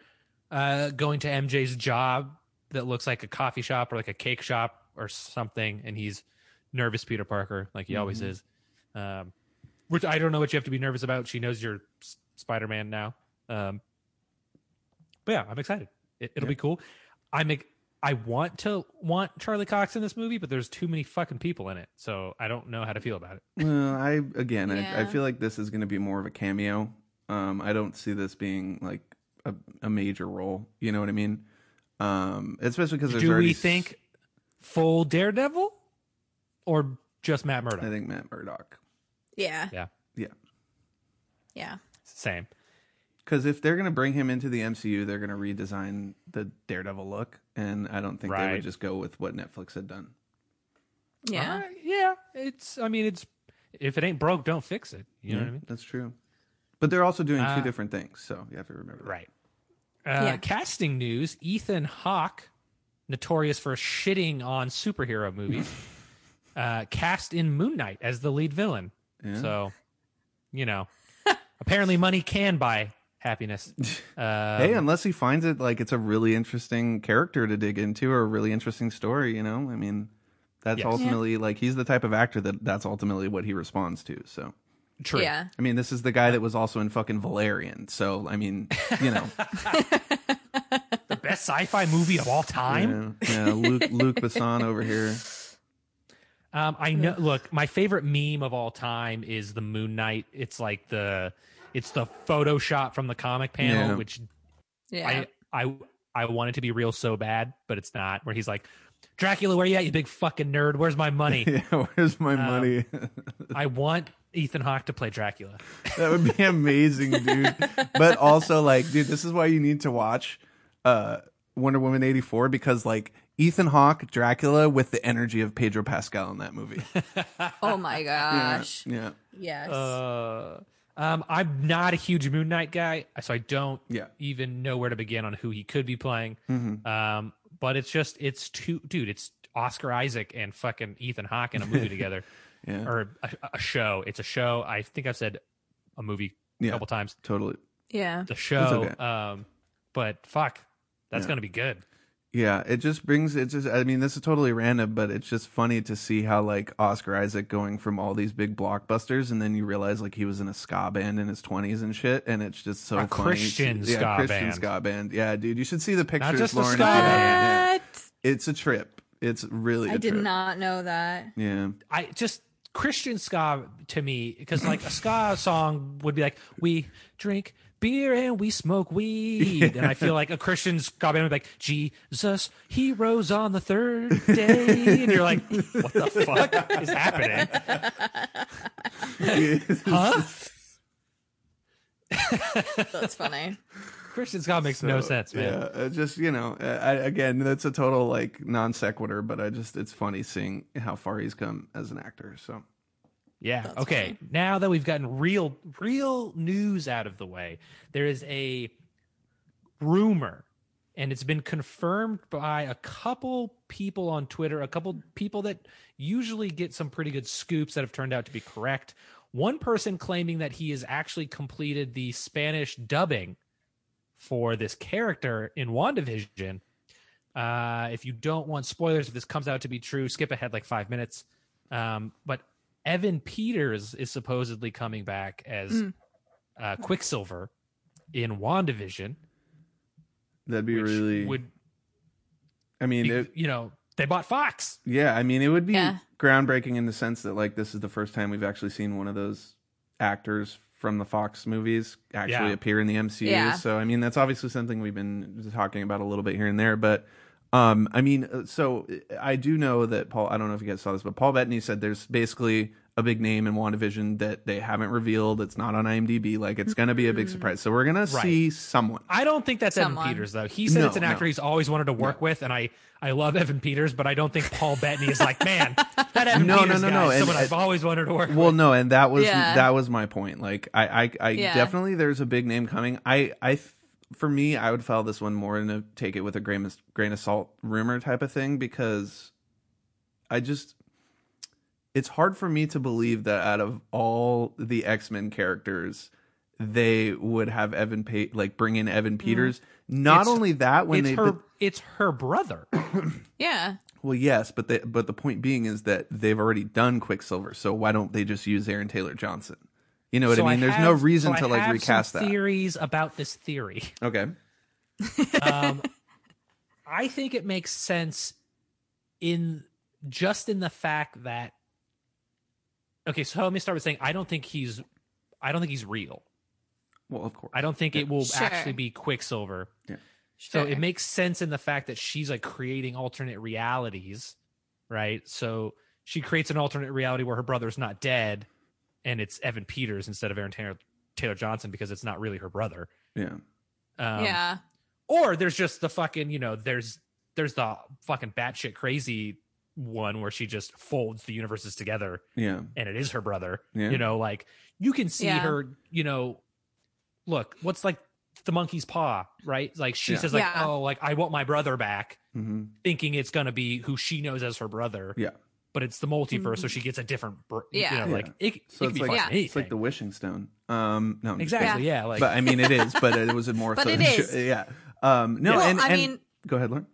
uh, going to MJ's job that looks like a coffee shop or like a cake shop or something, and he's nervous, Peter Parker, like he always Mhm. is. Um, which I don't know what you have to be nervous about. She knows you're Spider Man now. Um, but yeah, I'm excited. It, it'll Yeah. be cool. I'm. Ex- I want to want Charlie Cox in this movie, but there's too many fucking people in it, so I don't know how to feel about it. Well, I again, I, I feel like this is going to be more of a cameo. Um, I don't see this being like a, a major role. You know what I mean? Um, especially because there's Do already we s- think full Daredevil or just Matt Murdock? I think Matt Murdock. Yeah. Yeah. Yeah. Yeah. Same. Because if they're going to bring him into the MCU, they're going to redesign the Daredevil look, and I don't think they would just go with what Netflix had done. Yeah. Uh, yeah. It's. I mean, it's. If it ain't broke, don't fix it. You know what I mean? That's true. But they're also doing Uh, two different things, so you have to remember. that. Right. Uh, Yeah. Casting news: Ethan Hawke, notorious for shitting on superhero movies, uh, cast in Moon Knight as the lead villain. Yeah. So, you know, apparently money can buy happiness. Um, hey, unless he finds it like it's a really interesting character to dig into or a really interesting story, you know. I mean, that's Yes. ultimately like he's the type of actor that that's ultimately what he responds to. So, true. Yeah. I mean, this is the guy that was also in fucking Valerian. So, I mean, you know, The best sci-fi movie of all time. yeah, yeah, Luc Luc Besson over here. Um, I know. Look, my favorite meme of all time is the Moon Knight. It's like the, it's the Photoshop from the comic panel, Yeah. which Yeah. I, I, I want it to be real so bad, but it's not. Where he's like, Dracula, where are you at, you big fucking nerd? Where's my money? Yeah, where's my Um, money? I want Ethan Hawke to play Dracula. that would be amazing, dude. But also, like, dude, this is why you need to watch uh, Wonder Woman eighty four because like Ethan Hawke Dracula with the energy of Pedro Pascal in that movie. oh my Yeah, gosh. yeah, Yes. Uh, um, I'm not a huge Moon Knight guy, so I don't yeah. even know where to begin on who he could be playing. Mhm. Um, but it's just, it's too, dude. It's Oscar Isaac and fucking Ethan Hawke in a movie together. Yeah, or a, a show. It's a show. I think I've said a movie a Yeah. couple times. totally. yeah. The show. okay. Um, but fuck, that's Yeah. gonna be good. Yeah, it just brings it just I mean this is totally random, but it's just funny to see how like Oscar Isaac going from all these big blockbusters and then you realize like he was in a ska band in his 20s and shit and it's just so A funny. Christian yeah, ska Christian band. ska band. Yeah, dude, you should see the pictures Not just a Lauren. ska band. Yeah. It's a trip. It's really a I did trip. not know that. Yeah. I just Christian ska to me because like a ska song would be like we drink beer and we smoke weed, and I feel like a Christian ska band would be like Jesus, he rose on the third day, and you're like, what the fuck is happening? Huh? That's funny. Christian ska makes no sense, man. Yeah, uh, just you know, uh, I, again, that's a total like non sequitur, but I just it's funny seeing how far he's come as an actor. So Yeah. That's okay. Now that we've gotten real, real news out of the way, there is a rumor, and it's been confirmed by a couple people on Twitter, a couple people that usually get some pretty good scoops that have turned out to be correct. One person claiming that he has actually completed the Spanish dubbing for this character in WandaVision. Uh, if you don't want spoilers, if this comes out to be true, skip ahead like five minutes. Um, but Evan Peters is supposedly coming back as Mm. uh, Quicksilver in WandaVision. that'd be which really. would I mean, be, it, you know they bought Fox. yeah, I mean, it would be Yeah. groundbreaking in the sense that like this is the first time we've actually seen one of those actors from the Fox movies actually Yeah. appear in the MCU. Yeah. So I mean, that's obviously something we've been talking about a little bit here and there, but. Um, I mean, uh, so I do know that Paul. I don't know if you guys saw this, but Paul Bettany said there's basically a big name in WandaVision that they haven't revealed. It's not on IMDb. Like it's going to be a big mm. surprise. So we're gonna see someone. I don't think that's Someone. Evan Peters though. He said No, it's an no. actor he's always wanted to work with, and I I love Evan Peters, but I don't think Paul Bettany is like man that Evan No, no, Peters no, guy no, is and- someone I've always wanted to work Well, with. no, and that was Yeah. that was my point. Like, I, I, I Yeah. definitely there's a big name coming. I, I, for me, I would file this one more in a take it with a grain of, grain of salt rumor type of thing because I just it's hard for me to believe that out of all the X Men characters, they would have Evan pa- like bring in Evan Peters. Not It's- only that, when it's they her but- it's her brother. Yeah. well, yes, but the but the point being is that they've already done Quicksilver, so why don't they just use Aaron Taylor Johnson? You know what So I mean? There's no reason so to I like have recast some that. Theories about this theory. Okay. um, I think it makes sense in just in the fact that okay. So let me start with saying I don't think he's I don't think he's real. Well, of course. I don't think it will Sure. actually be Quicksilver. So Sure. it makes sense in the fact that she's like creating alternate realities, right? So she creates an alternate reality where her brother's not dead, and it's Evan Peters instead of Aaron Taylor, Taylor Johnson because it's not really her brother. Yeah. Um, yeah. or there's just the fucking you know there's there's the fucking batshit crazy one where she just folds the universes together Yeah. and it is her brother Yeah. you know like you can see Yeah. her you know look what's like the monkey's paw right like she Yeah. says like Yeah. oh like i want my brother back hmm thinking it's gonna be who she knows as her brother Yeah. but it's the multiverse so she gets a different br- Mm-hmm. Yeah. you know like it, So it it's could like fucking Yeah. it's like the wishing stone. Um. No. I'm exactly kidding. yeah like But I mean, it is. But it was a more. But so, it is. Yeah. Um. No. Well, and, I and- mean- go ahead, Lauren.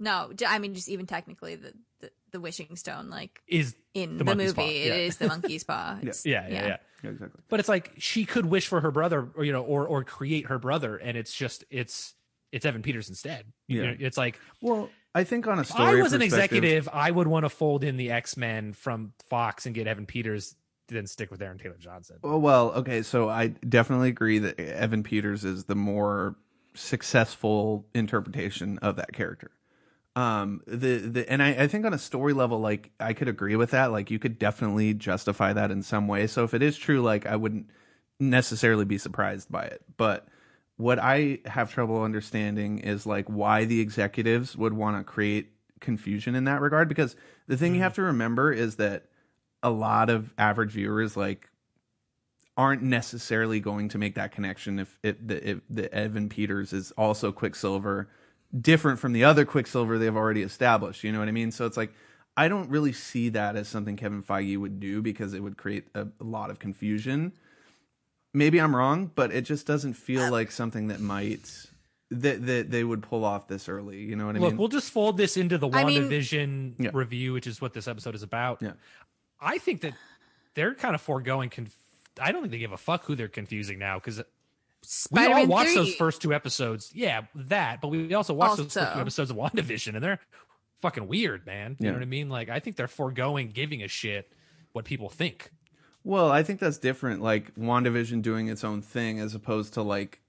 No, I mean just even technically the the, the wishing stone, like is in The the, movie, it paw, is yeah. the monkey's paw. Yeah. Yeah yeah yeah Yeah. Exactly. but it's like she could wish for her brother or you know or or create her brother and it's just it's it's evan peters instead You Yeah. know, it's like Well, I think on a story, if i was an executive i would want to fold in the x-men from fox and get evan peters then stick with aaron taylor johnson Oh, well, okay, so I definitely agree that Evan Peters is the more successful interpretation of that character. Um, the the and I, I think on a story level, like I could agree with that. Like you could definitely justify that in some way. So if it is true, like I wouldn't necessarily be surprised by it. But what I have trouble understanding is like why the executives would want to create confusion in that regard. Because the thing you have to remember is that a lot of average viewers like aren't necessarily going to make that connection if it the, if the Evan Peters is also Quicksilver, different from the other Quicksilver they've already established. You know what I mean? So it's like I don't really see that as something Kevin Feige would do because it would create a, a lot of confusion. Maybe I'm wrong, but it just doesn't feel uh, like something that might that that they would pull off this early. You know what I Look, mean? we'll just fold this into the I mean- WandaVision Yeah. review, which is what this episode is about. Yeah. I think that they're kind of foregoing. Conf- I don't think they give a fuck who they're confusing now because we all watched 3. those first two episodes. Yeah, that, but we also watched those first two episodes of WandaVision, and they're fucking weird, man. You Yeah. know what I mean? Like, I think they're foregoing giving a shit what people think. Well, I think that's different. Like WandaVision doing its own thing as opposed to like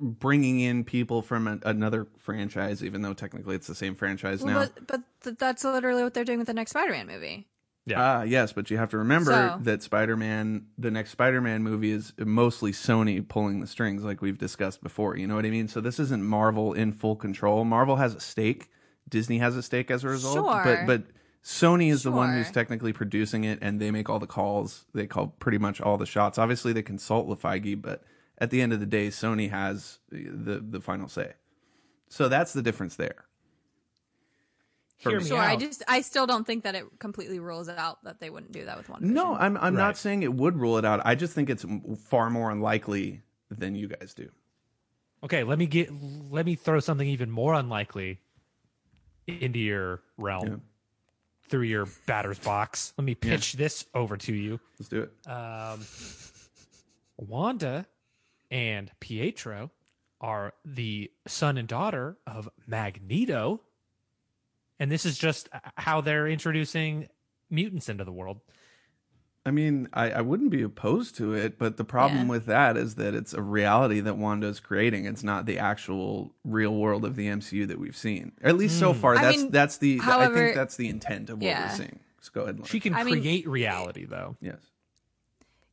bringing in people from a, another franchise, even though technically it's the same franchise now. But but th- that's literally what they're doing with the next Spider-Man movie. Yeah. Ah, yes, but you have to remember So- that Spider-Man, the next Spider-Man movie is mostly Sony pulling the strings, like we've discussed before. You know what I mean? So this isn't Marvel in full control. Marvel has a stake. Disney has a stake as a result. Sure. But but Sony is the one who's Sure. technically producing it, and they make all the calls. They call pretty much all the shots. Obviously, they consult with Feige, but at the end of the day, Sony has the the final say. So that's the difference there. For Hear me. me Sure, I just I still don't think that it completely rules out that they wouldn't do that with one. No, I'm I'm Right. not saying it would rule it out. I just think it's far more unlikely than you guys do. Okay, let me get let me throw something even more unlikely into your realm Yeah. through your batter's box. Let me pitch this over to you. Let's do it. Um, Wanda and Pietro are the son and daughter of Magneto, and this is just how they're introducing mutants into the world. I mean, I, I wouldn't be opposed to it, but the problem Yeah. with that is that it's a reality that Wanda's creating. It's not the actual real world of the MCU that we've seen. At least so far. I That's mean, that's the I think that's the intent of what Yeah. we're seeing. Just go ahead and She can I mean- create reality, though. Yes.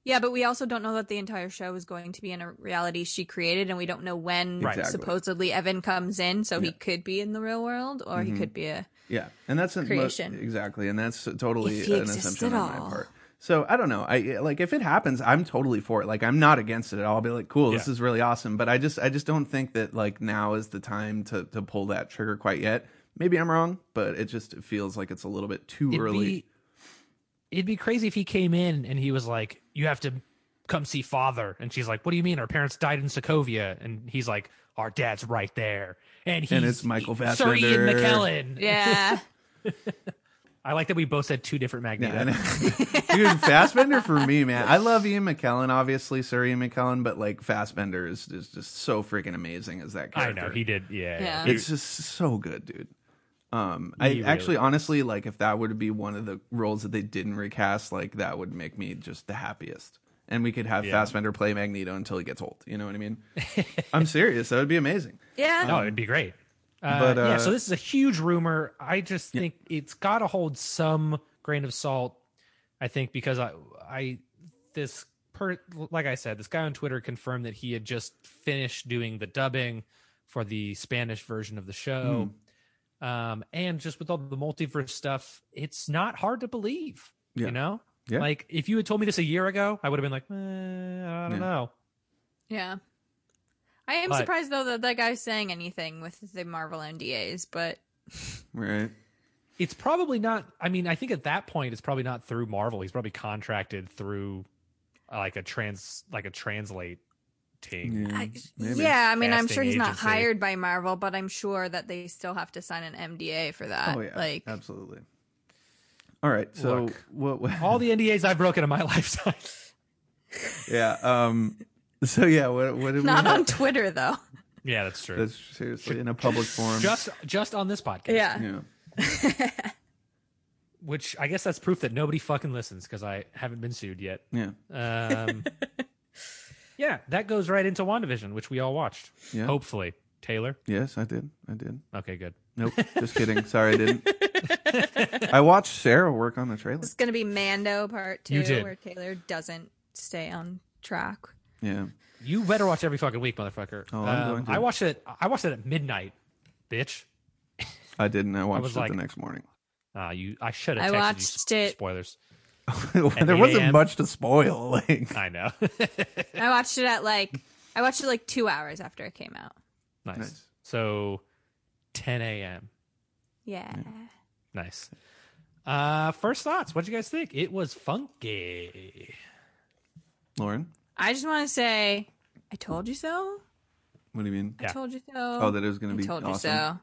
Yeah, but we also don't know that the entire show is going to be in a reality she created, and we don't know when Exactly. supposedly Evan comes in, so he Yeah. Mm-hmm. could be in the real world, or he could be a. Yeah, and that's a, Creation. exactly, and that's totally an assumption on my part. So I don't know. I like if it happens, I'm totally for it. Like I'm not against it. I'll be like, cool, this is really awesome. But I just I just don't think that like now is the time to to pull that trigger quite yet. Maybe I'm wrong, but it just feels like it's a little bit too It'd early. be it'd be crazy if he came in and he was like, "You have to come see father," and she's like, "What do you mean? Our parents died in Sokovia," and he's like, "Our dad's right there," and he's it's Michael Sir Ian McKellen. Yeah, I like that we both said two different Magneto. Yeah, Dude, Fassbender for me, man. I love Ian McKellen, obviously, Sir Ian McKellen, but like Fassbender is, is just so freaking amazing as that character. I know he did. Yeah, Yeah. It's just so good, dude. Um, I really actually, honestly, like if that would be one of the roles that they didn't recast, like that would make me just the happiest. And we could have Yeah. Fassbender play Magneto until he gets old. You know what I mean? I'm serious. That would be amazing. yeah. no, it'd be great. Uh, But, yeah, uh, so this is a huge rumor. I just think it's got to hold some grain of salt. I think because I, I, this per, like I said, this guy on Twitter confirmed that he had just finished doing the dubbing for the Spanish version of the show. Hmm. Um, and just with all the multiverse stuff, it's not hard to believe. Yeah. You know, Yeah. like if you had told me this a year ago, I would have been like, eh, I don't Yeah. know. Yeah. I am But- surprised though that that guy's saying anything with the Marvel NDAs, but Right. it's probably not i mean i think at that point it's probably not through marvel he's probably contracted through uh, like a trans like a translate team Yeah. I, yeah, I mean, I'm sure he's not hired by Marvel, but I'm sure that they still have to sign an NDA for that. Oh yeah. like absolutely. All right. So Look. what? what all the ndas i've broken in my lifetime yeah. Um. So yeah. What? What did we not have? on Twitter though. yeah that's true That's seriously in a public forum. just just on this podcast Yeah. yeah. which i guess that's proof that nobody fucking listens because i haven't been sued yet Yeah. um yeah that goes right into wandavision which we all watched Yeah. hopefully taylor Yes, I did. I did. okay good Nope. Just kidding. Sorry, I didn't. I watched Sarah work on the trailer. It's gonna be Mando Part Two, You did. where Taylor doesn't stay on track. Yeah. you better watch every fucking week motherfucker Oh, I'm Um, going to. i watched it i watched it at midnight bitch I didn't. I watched was it like- the next morning. Ah, you. I should have. I texted watched you it- Spoilers. there 8 wasn't a.m.? much to spoil. Like, I know. I watched it at like I watched it like two hours after it came out. Nice. Nice. So, 10 a.m. Yeah. Nice. Uh, first thoughts. What'd you guys think? It was funky. Lauren. I just want to say, I told you so. What do you mean? I Yeah. told you so. Oh, that it was going to be fun. I told awesome. you so.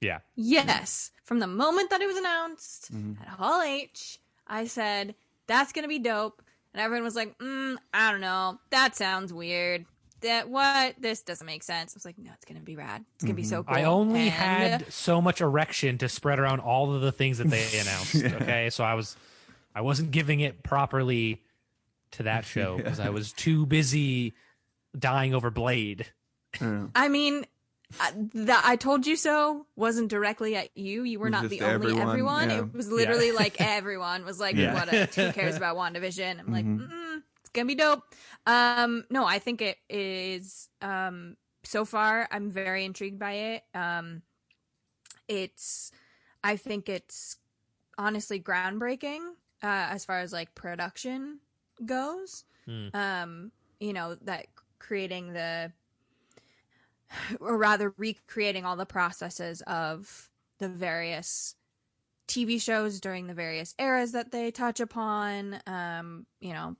Yeah. Yes. From the moment that it was announced Mhm. at Hall H, I said, that's going to be dope. And everyone was like, mm, I don't know. That sounds weird. That what? This doesn't make sense. I was like, no, it's going to be rad. It's going to be so cool. Mm-hmm. I only And- had so much erection to spread around all of the things that they announced. Yeah. Okay, so I was, I wasn't giving it properly to that show because I was too busy dying over Blade. Yeah. I mean, uh, the I told you so wasn't directly at you. You were not the only everyone, everyone. yeah. It was literally like everyone was like, Yeah. "What? A, who cares about WandaVision?" I'm like, Mhm. Mm-mm, "It's gonna be dope." Um, no, I think it is. Um, so far, I'm very intrigued by it. Um, it's, I think it's honestly groundbreaking uh, as far as like production goes Hmm. um you know that creating the or rather recreating all the processes of the various TV shows during the various eras that they touch upon um you know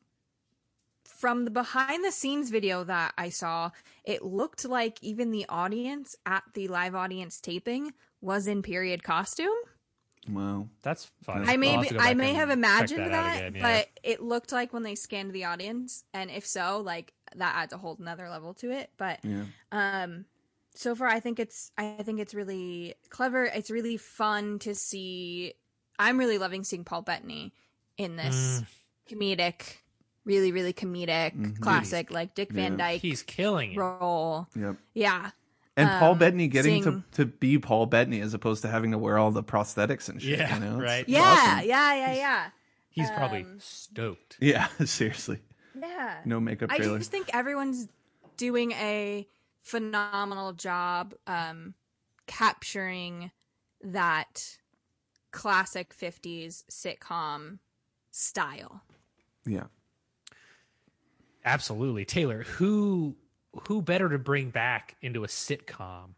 from the behind the scenes video that I saw it looked like even the audience at the live audience taping was in period costume Wow. That's fine. I may I'll have be, I may have imagined out that, again, yeah. but it looked like when they scanned the audience, and if so, like that adds a whole nother level to it. But Yeah. um, so far, I think it's I think it's really clever. It's really fun to see. I'm really loving seeing Paul Bettany in this Mm. comedic, really really comedic Mhm. classic like Dick Van Yeah. Dyke he's killing it. role. Yep. Yeah, And Paul Um, Bettany getting seeing- to, to be Paul Bettany as opposed to having to wear all the prosthetics and shit. Yeah, you know? Right. it's yeah, awesome. yeah, yeah, yeah, He's probably Um, stoked. Yeah. Seriously. yeah. No makeup I just think everyone's doing a phenomenal job um, capturing that classic 50s sitcom style. Yeah. Absolutely, Taylor. Who who better to bring back into a sitcom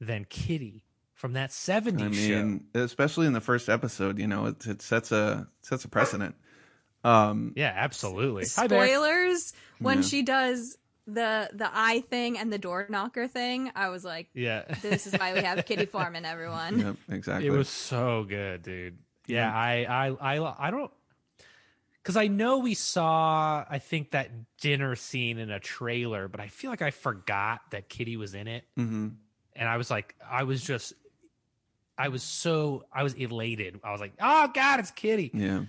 than Kitty from that '70s I show? mean, especially in the first episode, you know, it, it sets a sets a precedent. Um, Yeah, absolutely. Hi, Bear. Spoilers when Yeah. she does the the eye thing and the door knocker thing. I was like, Yeah, this is why we have Kitty Forman, everyone. yep, exactly. it was so good, dude. Yeah, I, I, I, I don't, because I know we saw, I think that dinner scene in a trailer, but I feel like I forgot that Kitty was in it, hmm and I was like, I was just, I was so, I was elated. I was like, oh god, it's Kitty, Yeah.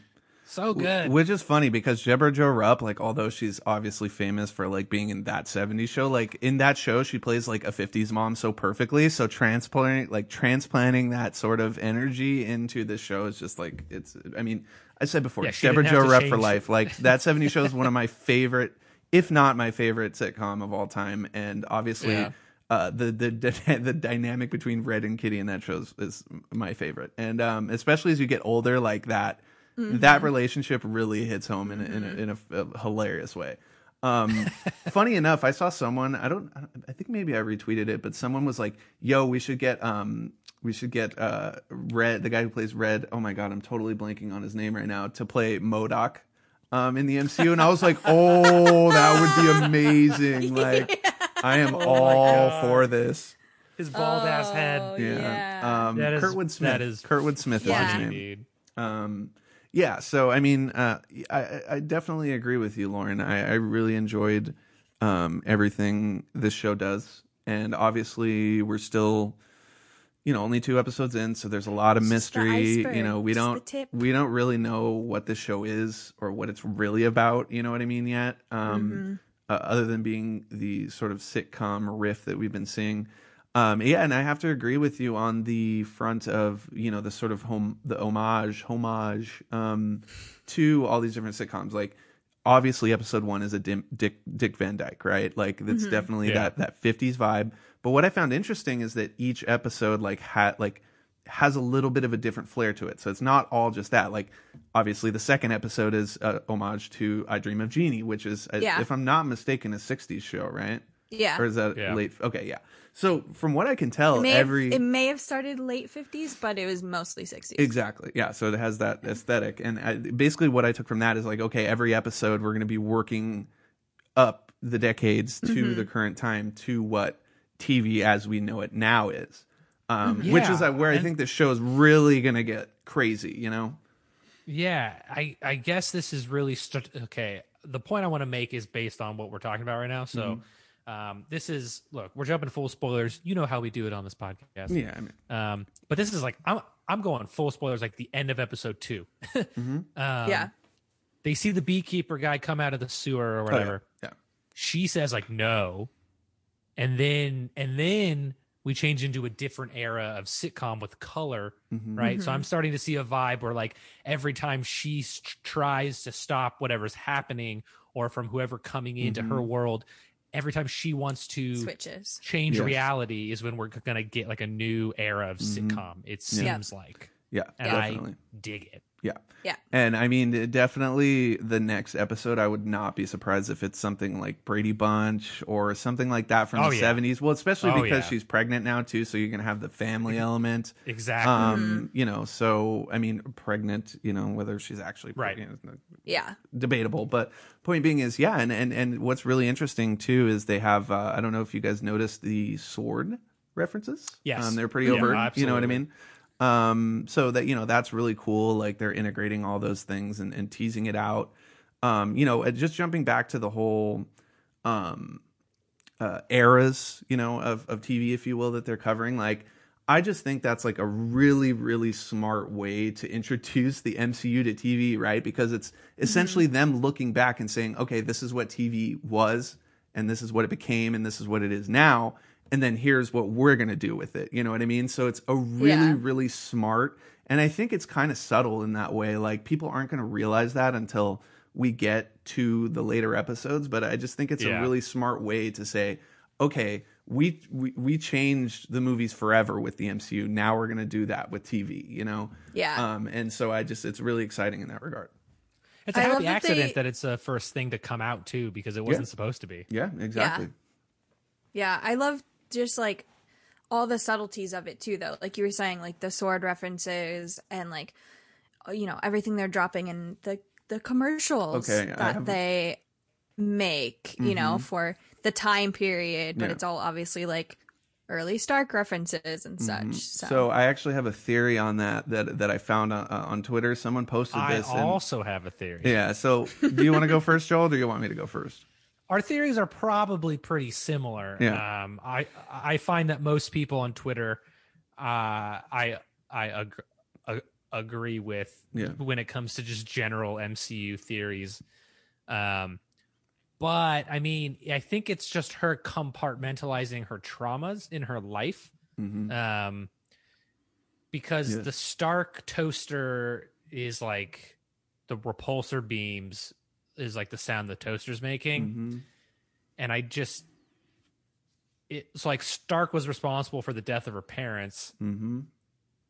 So good. Which is funny because Debra Jo Rupp, like, although she's obviously famous for like being in that '70s show, like in that show she plays like a '50s mom so perfectly. So transplanting, like transplanting that sort of energy into this show is just like it's. I mean, I said before, Yeah, Debra Jo Rupp for life. Like that '70s show is one of my favorite, if not my favorite sitcom of all time, and obviously. Yeah. Uh, the the the dynamic between Red and Kitty in that show is, is my favorite, and um, especially as you get older, like that that relationship really hits home in a, in, a, in a, a hilarious way. Um, funny enough, I saw someone. I don't. I think maybe I retweeted it, but someone was like, "Yo, we should get um, we should get uh, Red, the guy who plays Red. Oh my god, I'm totally blanking on his name right now to play MODOK." Um, in the MCU, and I was like, "Oh, that would be amazing!" Like, I am all for this. His bald ass Oh, head. Yeah, Yeah. Um, That is- Kurtwood Smith. that is Kurtwood Smith is Yeah. his name. dude. Um, yeah, so I mean, uh, I, I- definitely agree with you, Lauren. I, I really enjoyed um, everything this show does, and obviously we're still, you know, only two episodes in, so there's a lot of just mystery. iceberg, You know, we don't we don't really know what this show is or what it's really about. You know what I mean? Yet, um, Mm-hmm. uh, other than being the sort of sitcom riff that we've been seeing. Um, yeah, and I have to agree with you on the front of you know the sort of home the homage homage um, to all these different sitcoms. Like obviously, episode one is a Dim, Dick Dick Van Dyke, right? Like that's definitely Yeah. that that fifties vibe. But what I found interesting is that each episode like had like has a little bit of a different flair to it. So it's not all just that. Like obviously, the second episode is a homage to I Dream of Jeannie, which is uh, Yeah. if I'm not mistaken, a '60s show, right? Yeah. Or is that Yeah. late? Okay, yeah. So from what I can tell, It may, every have, it may have started late 50s, but it was mostly 60s. exactly, yeah. So it has that aesthetic, and I, basically what I took from that is like, okay, every episode we're going to be working up the decades to Mm-hmm. the current time to what TV as we know it now is. Um, which is uh, where I think the show is really gonna get crazy. You know? Yeah, I I guess this is really st- okay. The point I want to make is based on what we're talking about right now. So, um, this is look, we're jumping full spoilers. You know how we do it on this podcast. Yeah. I mean, Um, but this is like I'm I'm going full spoilers, like the end of episode 2 um, yeah. They see the beekeeper guy come out of the sewer or oh, whatever. yeah. She says like no, and then and then we change into a different era of sitcom with color, Mhm. right? So I'm starting to see a vibe where like every time she s- tries to stop whatever's happening or from whoever coming into her world, every time she wants to Switches. change Yes. reality is when we're gonna get like a new era of Mhm. sitcom. It Yeah. seems like, Yeah. and definitely. I dig it. Yeah. Yeah. And I mean, definitely the next episode, I would not be surprised if it's something like Brady Bunch or something like that from Oh, the yeah. 70s. Well, especially Oh, because yeah. she's pregnant now, too. So you're going to have the family element. Exactly. Um, you know, so I mean, pregnant, you know, whether she's actually Right. pregnant is Yeah. debatable. But point being is, yeah. And, and, and what's really interesting, too, is they have, uh, I don't know if you guys noticed the sword references. Yes. Um, they're pretty Yeah, overt. You know what I mean? Um so that you know that's really cool like they're integrating all those things and, and teasing it out. Um you know just jumping back to the whole um uh eras you know of of tv if you will that they're covering like i just think that's like a really really smart way to introduce the mcu to tv right? Because it's essentially them looking back and saying okay this is what tv was and this is what it became and this is what it is now and then here's what we're going to do with it you know what i mean so it's a really Yeah. really smart and i think it's kind of subtle in that way like people aren't going to realize that until we get to the later episodes but i just think it's Yeah. a really smart way to say okay we, we we changed the movies forever with the mcu now we're going to do that with tv you know Yeah. um and so i just it's really exciting in that regard It's a I love happy that accident they- that it's the first thing to come out too, because it wasn't supposed to be. yeah exactly Yeah, I love just like all the subtleties of it too, though. Like you were saying, like the sword references and like uh, you know everything they're dropping in the the commercials Okay, that have- they make, you know, for the time period. But Yeah. it's all obviously like early Stark references and such. Mhm. So, So I actually have a theory on that that that I found on, uh, on Twitter. Someone posted I this. and- also have a theory. yeah. So do you want to go first, Joel, or do you want me to go first? Our theories are probably pretty similar. Yeah. Um, I I find that most people on Twitter, uh, I I ag- ag- agree with Yeah. when it comes to just general MCU theories. Um, but I mean, I think it's just her compartmentalizing her traumas in her life. hmm um because Yes. the stark toaster is like the repulsor beams is like the sound the toaster's making hmm and i just it's like stark was responsible for the death of her parents hmm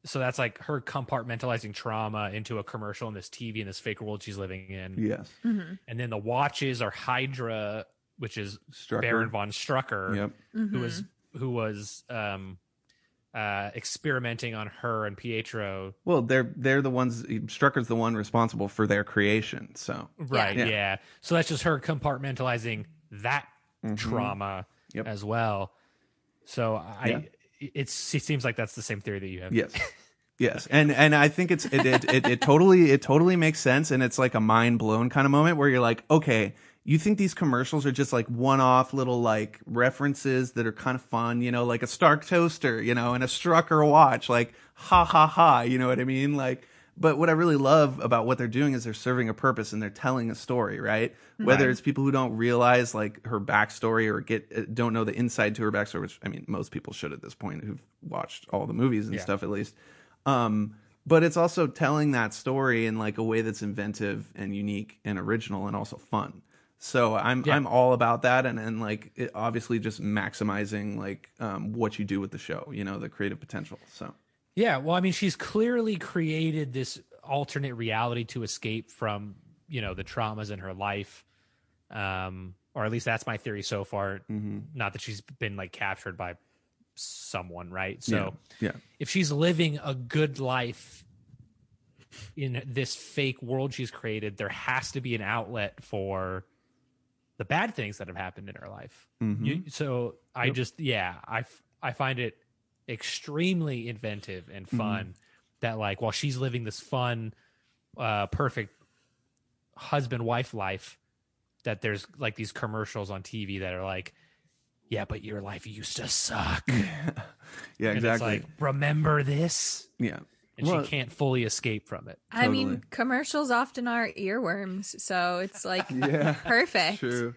so that's like her compartmentalizing trauma into a commercial and this tv and this fake world she's living in Yes. Mhm. and then the watches are hydra which is Strucker. baron von strucker Yep. who was Mhm. who was um uh experimenting on her and Pietro. Well, they're they're the ones. Strucker's the one responsible for their creation. So Right, Yeah. yeah. So that's just her compartmentalizing that Mhm. trauma Yep. as well. So I it's it seems like that's the same theory that you have. Yes. Yes, and and I think it's it, it it it totally it totally makes sense, and it's like a mind blown kind of moment where you're like, okay, you think these commercials are just like one off little like references that are kind of fun, you know, like a Stark toaster, you know, and a Strucker watch, like ha ha ha, you know what I mean? Like, but what I really love about what they're doing is they're serving a purpose and they're telling a story, right? Whether it's people who don't realize like her backstory or get uh, don't know the inside to her backstory, which I mean most people should at this point who've watched all the movies and Yeah. stuff at least. Um, but it's also telling that story in like a way that's inventive and unique and original and also fun. So I'm Yeah. I'm all about that and and like it obviously just maximizing like um, what you do with the show, you know, the creative potential. So Yeah, well, I mean, she's clearly created this alternate reality to escape from, you know, the traumas in her life. Um, or at least that's my theory so far. mhm. Not that she's been like captured by someone, right? So yeah, if she's living a good life in this fake world she's created, there has to be an outlet for the bad things that have happened in her life. Mhm. You, so I Yep. just yeah, I f- I find it extremely inventive and Mm-hmm. fun that like while she's living this fun, uh, perfect husband wife life, that there's like these commercials on TV that are like, yeah, but your life used to suck. yeah, And exactly. it's like, remember this? yeah. And Well- she can't fully escape from it. I mean, commercials often are earworms, so it's like Yeah. perfect. True.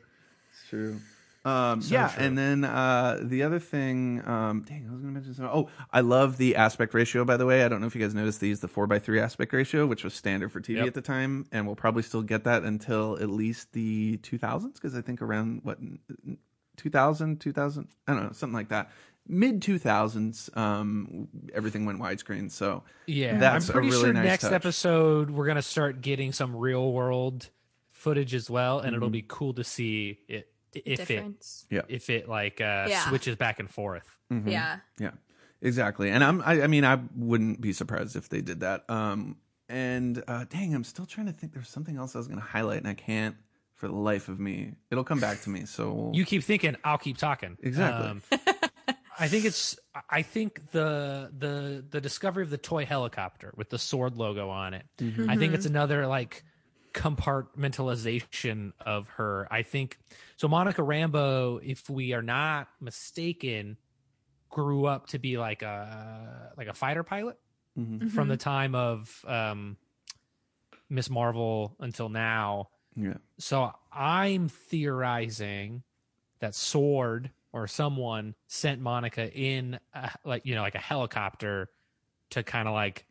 It's true. Um, So yeah, true. and then uh, the other thing, um, dang, I was going to mention something. Oh, I love the aspect ratio. By the way, I don't know if you guys noticed these, the four by three aspect ratio, which was standard for TV Yep. at the time, and we'll probably still get that until at least the 2000s, because I think around what 2000, 2000, I don't know, something like that. Mid 2000s, um, everything went widescreen. So Yeah, That's I'm a pretty really sure nice next touch. episode we're gonna start getting some real world footage as well, and Mm-hmm. it'll be cool to see it if it Difference. if it like uh, Yeah. switches back and forth. Mm-hmm. Yeah. Yeah, exactly. And I'm, I, I mean, I wouldn't be surprised if they did that. Um, and uh, dang, I'm still trying to think. There's something else I was going to highlight, and I can't for the life of me. It'll come back to me. So You keep thinking, I'll keep talking. Exactly. Um, I think it's. I think the the the discovery of the toy helicopter with the sword logo on it. Mm-hmm. I think it's another like compartmentalization of her. I think so. Monica Rambo, if we are not mistaken, grew up to be like a like a fighter pilot Mhm. from the time of um, Miss Marvel until now. yeah, So I'm theorizing that Sword or someone sent Monica in a, like you know like a helicopter to kind of like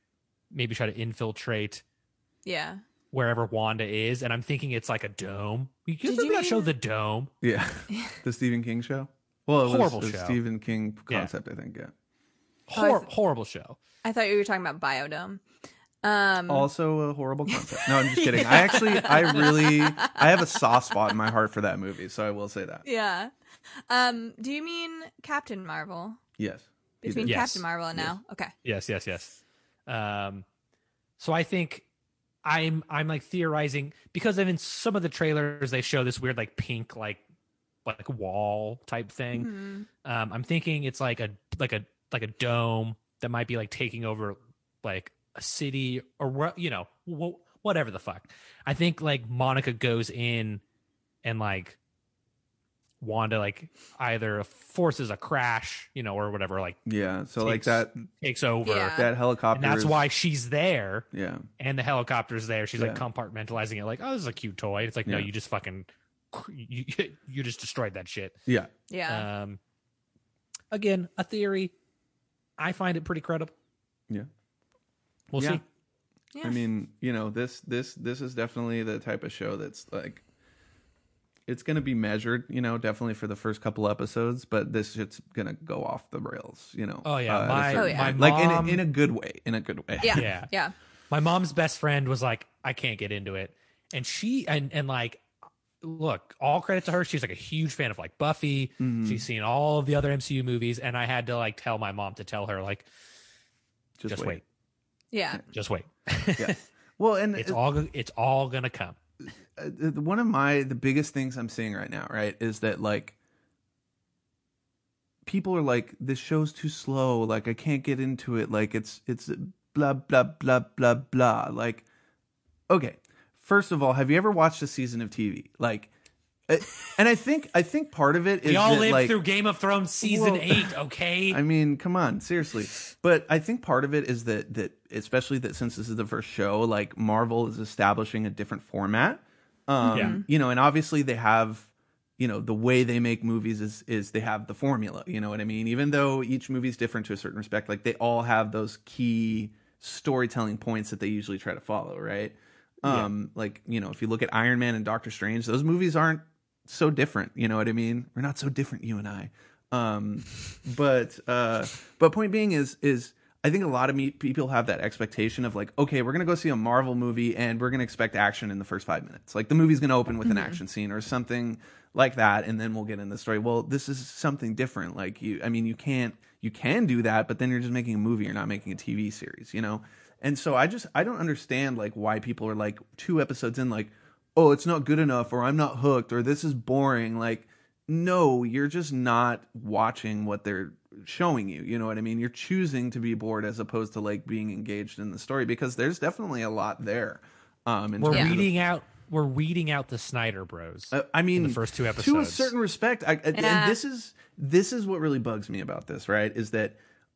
maybe try to infiltrate Yeah. wherever Wanda is and I'm thinking it's like a dome. You Did remember you that show The Dome? yeah. the Stephen King show. Well, it was Horrible a show. Stephen King Yeah. concept, I think. Yeah. Oh, I th- horrible show. I thought you were talking about Biodome. Um, Also a horrible concept. No, I'm just kidding. I actually, I really, I have a soft spot in my heart for that movie, so I will say that. yeah. Um, do you mean Captain Marvel? Yes. Between. Yes. Captain Marvel and now? Okay. Yes, yes, yes. Um, so I think I'm I'm like theorizing because in some of the trailers they show this weird like pink like like wall type thing. Mhm. Um, I'm thinking it's like a like a like a dome that might be like taking over like a city or what you know wh- whatever the fuck. I think like Monica goes in and like Wanda like either forces a crash, you know, or whatever, like Yeah. So like that, takes over. Yeah. that helicopter. And that's is- why she's there Yeah. and the helicopter's there. She's like compartmentalizing it, like, oh, this is a cute toy. It's like, no, you just fucking, you, you just destroyed that shit. Yeah. Yeah. Um, again, a theory. I find it pretty credible. Yeah. We'll Yeah. see. yeah. I mean, you know, this this this is definitely the type of show that's like it's going to be measured, you know, definitely for the first couple episodes, but this shit's going to go off the rails, you know. Oh yeah, uh, my Oh, yeah. point. my like in a, in a good way, in a good way. yeah. yeah. Yeah. my mom's best friend was like, I can't get into it, and she and and like, look, all credit to her. She's like a huge fan of like Buffy. Mhm. She's seen all of the other MCU movies, and I had to like tell my mom to tell her like, Just, just, wait. wait. Yeah. just wait. Yeah. Well, and it's it- all it's all gonna come. Uh, one of my the biggest things I'm seeing right now, right, is that like people are like this show's too slow, like I can't get into it, like it's it's blah blah blah blah blah. Like okay, first of all, have you ever watched a season of TV? Like uh, and I think I think part of it is We all that, lived like, through Game of Thrones season Well, eight, okay? I mean, come on, seriously. But I think part of it is that that especially that since this is the first show, like Marvel is establishing a different format. Um, Yeah. you know, and obviously they have, you know, the way they make movies is is they have the formula. You know what I mean? Even though each movie is different to a certain respect, like they all have those key storytelling points that they usually try to follow, right? Um, like you know, if you look at Iron Man and Doctor Strange, those movies aren't so different. You know what I mean? We're not so different, you and I. Um, but uh, but point being is is I think a lot of me, people have that expectation of like, okay, we're gonna go see a Marvel movie and we're gonna expect action in the first five minutes. Like the movie's gonna open with an mm-hmm. action scene or something like that, and then we'll get in the story. Well, this is something different. Like you, I mean, you can't you can do that, but then you're just making a movie. You're not making a TV series, you know. And so I just I don't understand like why people are like two episodes in like oh, it's not good enough, or I'm not hooked, or this is boring. Like, no, you're just not watching what they're showing you. You know what I mean? You're choosing to be bored as opposed to like being engaged in the story because there's definitely a lot there. Um, in We're terms of the- weeding out. We're weeding out the Snyder Bros. Uh, I mean, the first two episodes. to a certain respect, I, and Yeah. this is this is what really bugs me about this. Right, is that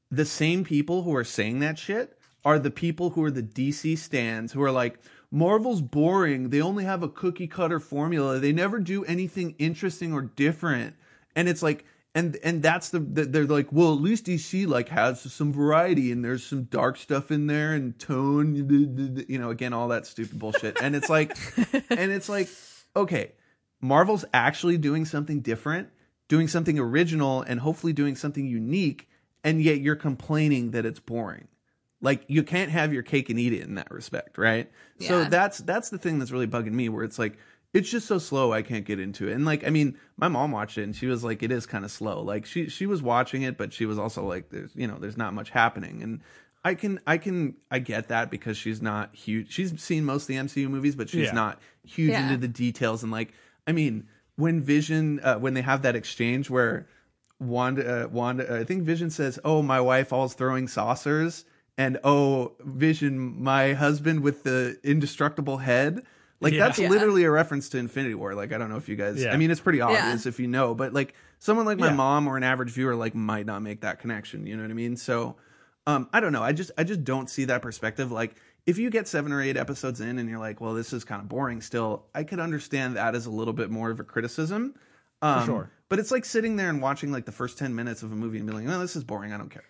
the same people who are saying that shit are the people who are the DC stands who are like. Marvel's boring. They only have a cookie cutter formula. They never do anything interesting or different. And it's like, and and that's the, the they're like, well, at least DC like has some variety and there's some dark stuff in there and tone, you know, again all that stupid bullshit. And it's like, and it's like, okay, Marvel's actually doing something different, doing something original, and hopefully doing something unique, and yet you're complaining that it's boring. Like you can't have your cake and eat it in that respect, right? So that's that's the thing that's really bugging me where it's like it's just so slow I can't get into it. And like I mean, my mom watched it and she was like it is kind of slow. Like she she was watching it but she was also like there's you know, there's not much happening and I can I can I get that because she's not huge. She's seen most of the MCU movies but she's Yeah. not huge Yeah. into the details and like I mean, when Vision uh, when they have that exchange where Wanda, uh, Wanda, I think Vision says, "Oh, my wife always throwing saucers," and "Oh, Vision, my husband with the indestructible head." Like Yeah. that's Yeah. literally a reference to Infinity War. Like I don't know if you guys. Yeah. I mean, it's pretty obvious Yeah. if you know, but like someone like my Yeah. mom or an average viewer like might not make that connection. You know what I mean? So, um, I don't know. I just I just don't see that perspective. Like if you get seven or eight episodes in and you're like, well, this is kind of boring. Still, I could understand that as a little bit more of a criticism. Um, sure. But it's like sitting there and watching like the first 10 minutes of a movie and being like, oh, this is boring. I don't care.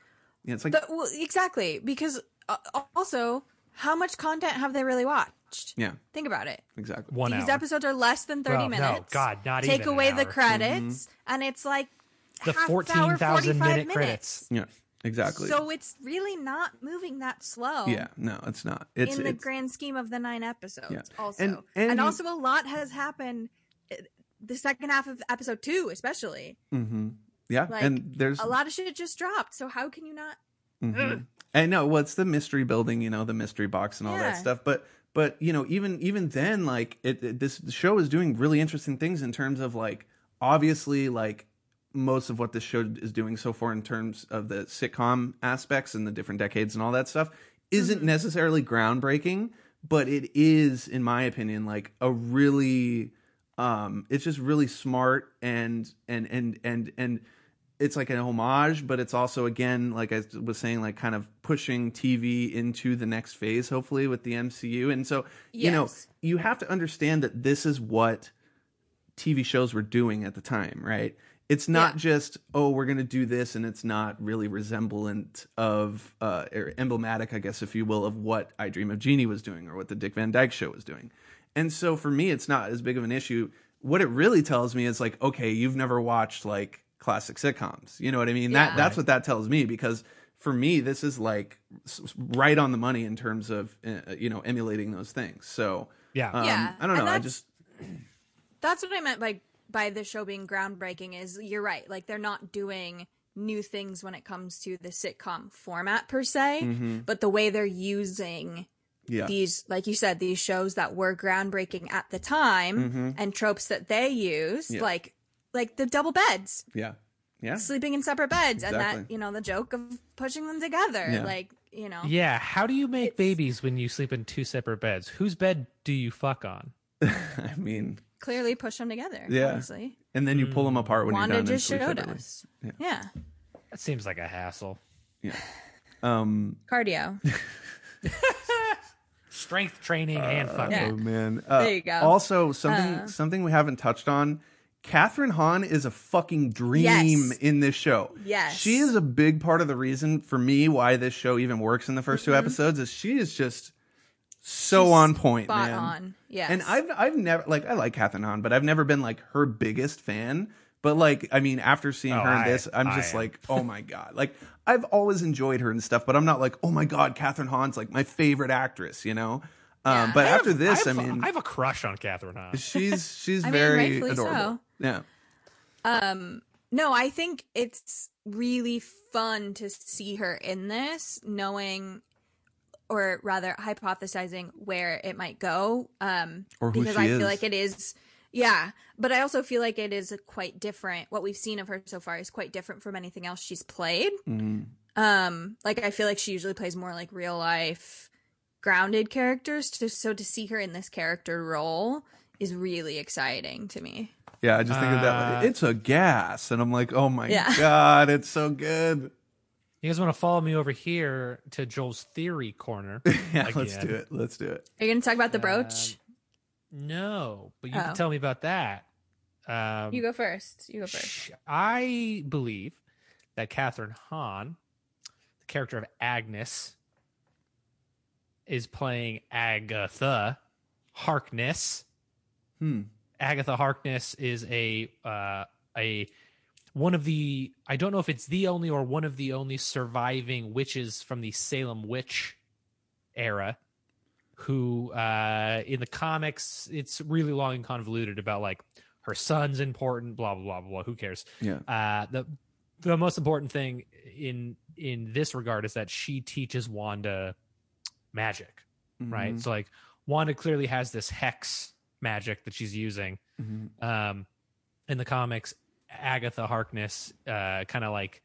Yeah, it's like, The- well, exactly because uh, also, how much content have they really watched? Yeah, Think about it. exactly. One These hour. episodes are less than thirty Well, no, minutes. God, not Take even an away the hour. credits, and it's like The half hour, 14,000 45 minute credits. Yeah, exactly. So it's really not moving that slow. yeah, no, it's not. It's, in the it's grand scheme of the nine episodes, Yeah. also, And- and, and you- also a lot has happened. uh, The second half of episode two, especially, mhm. yeah. like and there's a lot of shit just dropped. So how can you not? Mhm. I know. Well, it's the mystery building, you know, the mystery box and all that stuff. But but you know, even even then, like it, it- this show is doing really interesting things in terms of like obviously like most of what this show is doing so far in terms of the sitcom aspects and the different decades and all that stuff isn't Mm-hmm. necessarily groundbreaking, but it is, in my opinion, like a really um it's just really smart and and and and and it's like an homage, but it's also again, like I was saying, like kind of pushing TV into the next phase, hopefully with the MCU. And so, you know, you have to understand that this is what TV shows were doing at the time, right? It's not Yeah. just oh, we're gonna do this, and it's not really resemblant of uh, or emblematic, I guess, if you will, of what I Dream of Jeannie was doing or what the Dick Van Dyke Show was doing. And so for me, it's not as big of an issue. What it really tells me is like, okay, you've never watched like classic sitcoms. You know what I mean? That Yeah. that's what that tells me because for me, this is like s- s- right on the money in terms of uh, you know emulating those things. So Yeah. um, Yeah, I don't know. I just That's what I meant by by the show being groundbreaking. Is you're right. Like they're not doing new things when it comes to the sitcom format per se, Mhm. but the way they're using yeah. these, like you said, these shows that were groundbreaking at the time Mhm. and tropes that they used, Yeah. like like the double beds, Yeah. Yeah. sleeping in separate beds, and that you know the joke of pushing them together, Yeah. like you know. Yeah. How do you make It's- babies when you sleep in two separate beds? Whose bed do you fuck on? I mean, Clearly push them together. Yeah. Honestly, and then you pull them apart when Wanda you're done. just and sleep showed separately. us. Yeah. yeah. That seems like a hassle. Yeah. Um. Cardio. Strength training and fucking. Yeah. Oh man. Uh, There you go. Also, something Uh. something we haven't touched on. Kathryn Hahn is a fucking dream Yes. in this show. Yes. She is a big part of the reason for me why this show even works in the 1st two episodes. Is she is just so Mm-hmm. She's on point, Spot man. on. Yes. And I've I've never like I like Kathryn Hahn, but I've never been like her biggest fan. But like I mean, after seeing Oh, her in I- this, I'm I just am. like, oh my god! Like I've always enjoyed her and stuff, but I'm not like, oh my god, Kathryn Hahn's like my favorite actress, you know. Um, Yeah. but I after have- this, I, have, mean, I have a crush on Kathryn Hahn. she's she's I mean, very adorable. so. Yeah, Um, no, I think it's really fun to see her in this, knowing or rather hypothesizing where it might go. Um, Or because I is. feel like it is. Yeah, but I also feel like it is quite different. What we've seen of her so far is quite different from anything else she's played. Mhm. Um, like I feel like she usually plays more like real life, grounded characters. To, so to see her in this character role is really exciting to me. Yeah, I just think of that. Uh, Like, it's a gas, and I'm like, oh my Yeah. god, it's so good. You guys want to follow me over here to Joel's theory corner? Yeah, let's Again. do it. Let's do it. Are you going to talk about the brooch? No, but you Oh. can tell me about that. Um, you go first. You go first. sh- I believe that Kathryn Hahn, the character of Agnes, is playing Agatha Harkness. Hmm. Agatha Harkness is a uh, a one of the I don't know if it's the only or one of the only surviving witches from the Salem witch era who uh in the comics it's really long and convoluted about like her son's important blah blah blah blah who cares Yeah. uh the the most important thing in in this regard is that she teaches Wanda magic right Mhm. so like Wanda clearly has this hex magic that she's using Mhm. um in the comics agatha harkness uh kind of like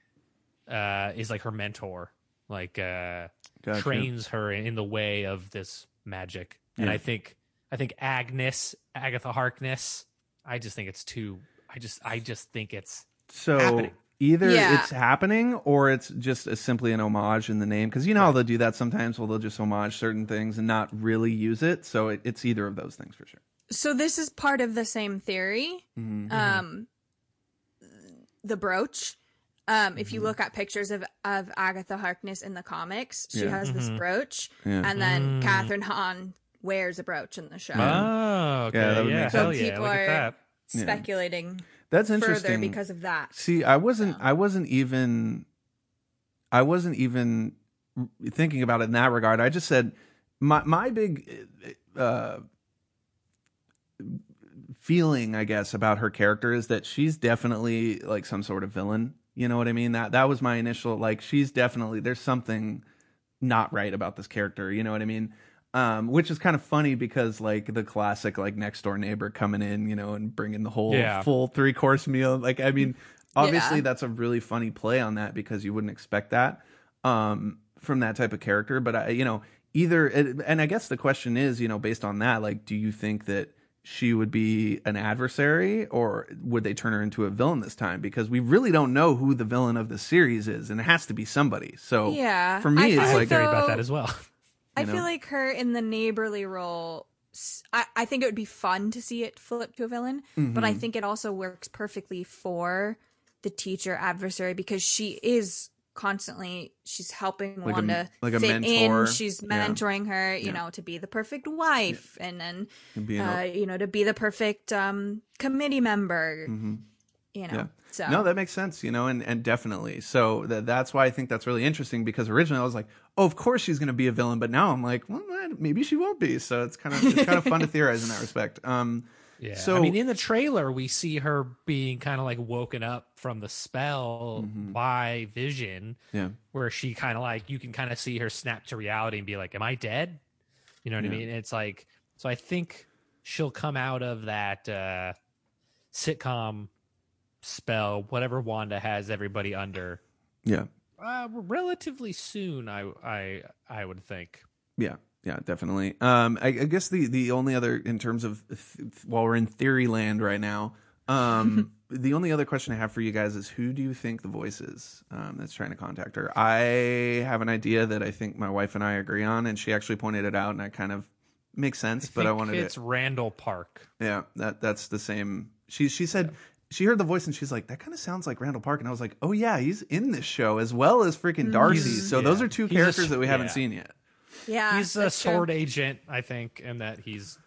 uh is like her mentor like uh Gotcha. trains her in the way of this magic and i think i think agnes agatha harkness i just think it's too i just i just think it's So happening. either Yeah. it's happening or it's just a, simply an homage in the name. Because you know how they'll do that sometimes. Well, they'll just homage certain things and not really use it. So it, it's either of those things for sure. So this is part of the same theory. Mhm. Um, the brooch. Um, if you Mm-hmm. look at pictures of of Agatha Harkness in the comics, she Yeah. has this Mhm. brooch, Yeah. and then Mm. Kathryn Hahn wears a brooch in the show. oh okay Yeah, yeah, that would make hell sense. yeah People are- that Yeah. Speculating That's further interesting. because of that. See, I wasn't. So. I wasn't even. I wasn't even thinking about it in that regard. I just said my my big uh, feeling, I guess, about her character is that she's definitely like some sort of villain. You know what I mean? That that was my initial like. She's definitely there's something not right about this character. You know what I mean? Um, which is kind of funny because like the classic like next door neighbor coming in, you know, and bringing the whole Yeah. full three course meal. Like, I mean, obviously Yeah. that's a really funny play on that because you wouldn't expect that um, from that type of character. But I, you know, either and I guess the question is, you know, based on that, like, do you think that she would be an adversary or would they turn her into a villain this time? Because we really don't know who the villain of the series is, and it has to be somebody. So Yeah, for me, I it's feel i have a like theory about that as well I know? feel like her in the neighborly role. I, I, think it would be fun to see it flip to a villain, but I Mhm. think it also works perfectly for the teacher adversary because she is constantly she's helping Like a- Wanda like a fit mentor. in. She's Yeah. mentoring her, you Yeah. know, to be the perfect wife, and then uh, you know to be the perfect um, committee member. Mhm. You know, Yeah. so No, that makes sense, you know, and, and definitely. So that that's why I think that's really interesting because originally I was like, oh, of course she's going to be a villain, but now I'm like, well, maybe she won't be. So it's kind of it's kind of fun to theorize in that respect. Um, Yeah. So- I mean, in the trailer, we see her being kind of like woken up from the spell Mhm. by Vision, yeah, where she kind of like, you can kind of see her snap to reality and be like, Am I dead? You know what I Yeah. mean? It's like, so I think she'll come out of that uh, sitcom spell, whatever Wanda has everybody under, yeah, uh, relatively soon, I, I, I would think. yeah, yeah, definitely. Um, I, I guess the the only other in terms of th- while we're in theory land right now, um, the only other question I have for you guys is who do you think the voice is um, that's trying to contact her? I have an idea that I think my wife and I agree on, and she actually pointed it out, and I kind of makes sense, but I wanted it's to Randall Park. Yeah, that that's the same. She she said she heard the voice and she's like, that kind of sounds like Randall Park, and I was like, oh yeah, he's in this show as well as freaking Darcy. He's- so those are two He's characters s- that we haven't yeah. seen yet. Yeah, He's a that's true. sword agent, I think, and that he's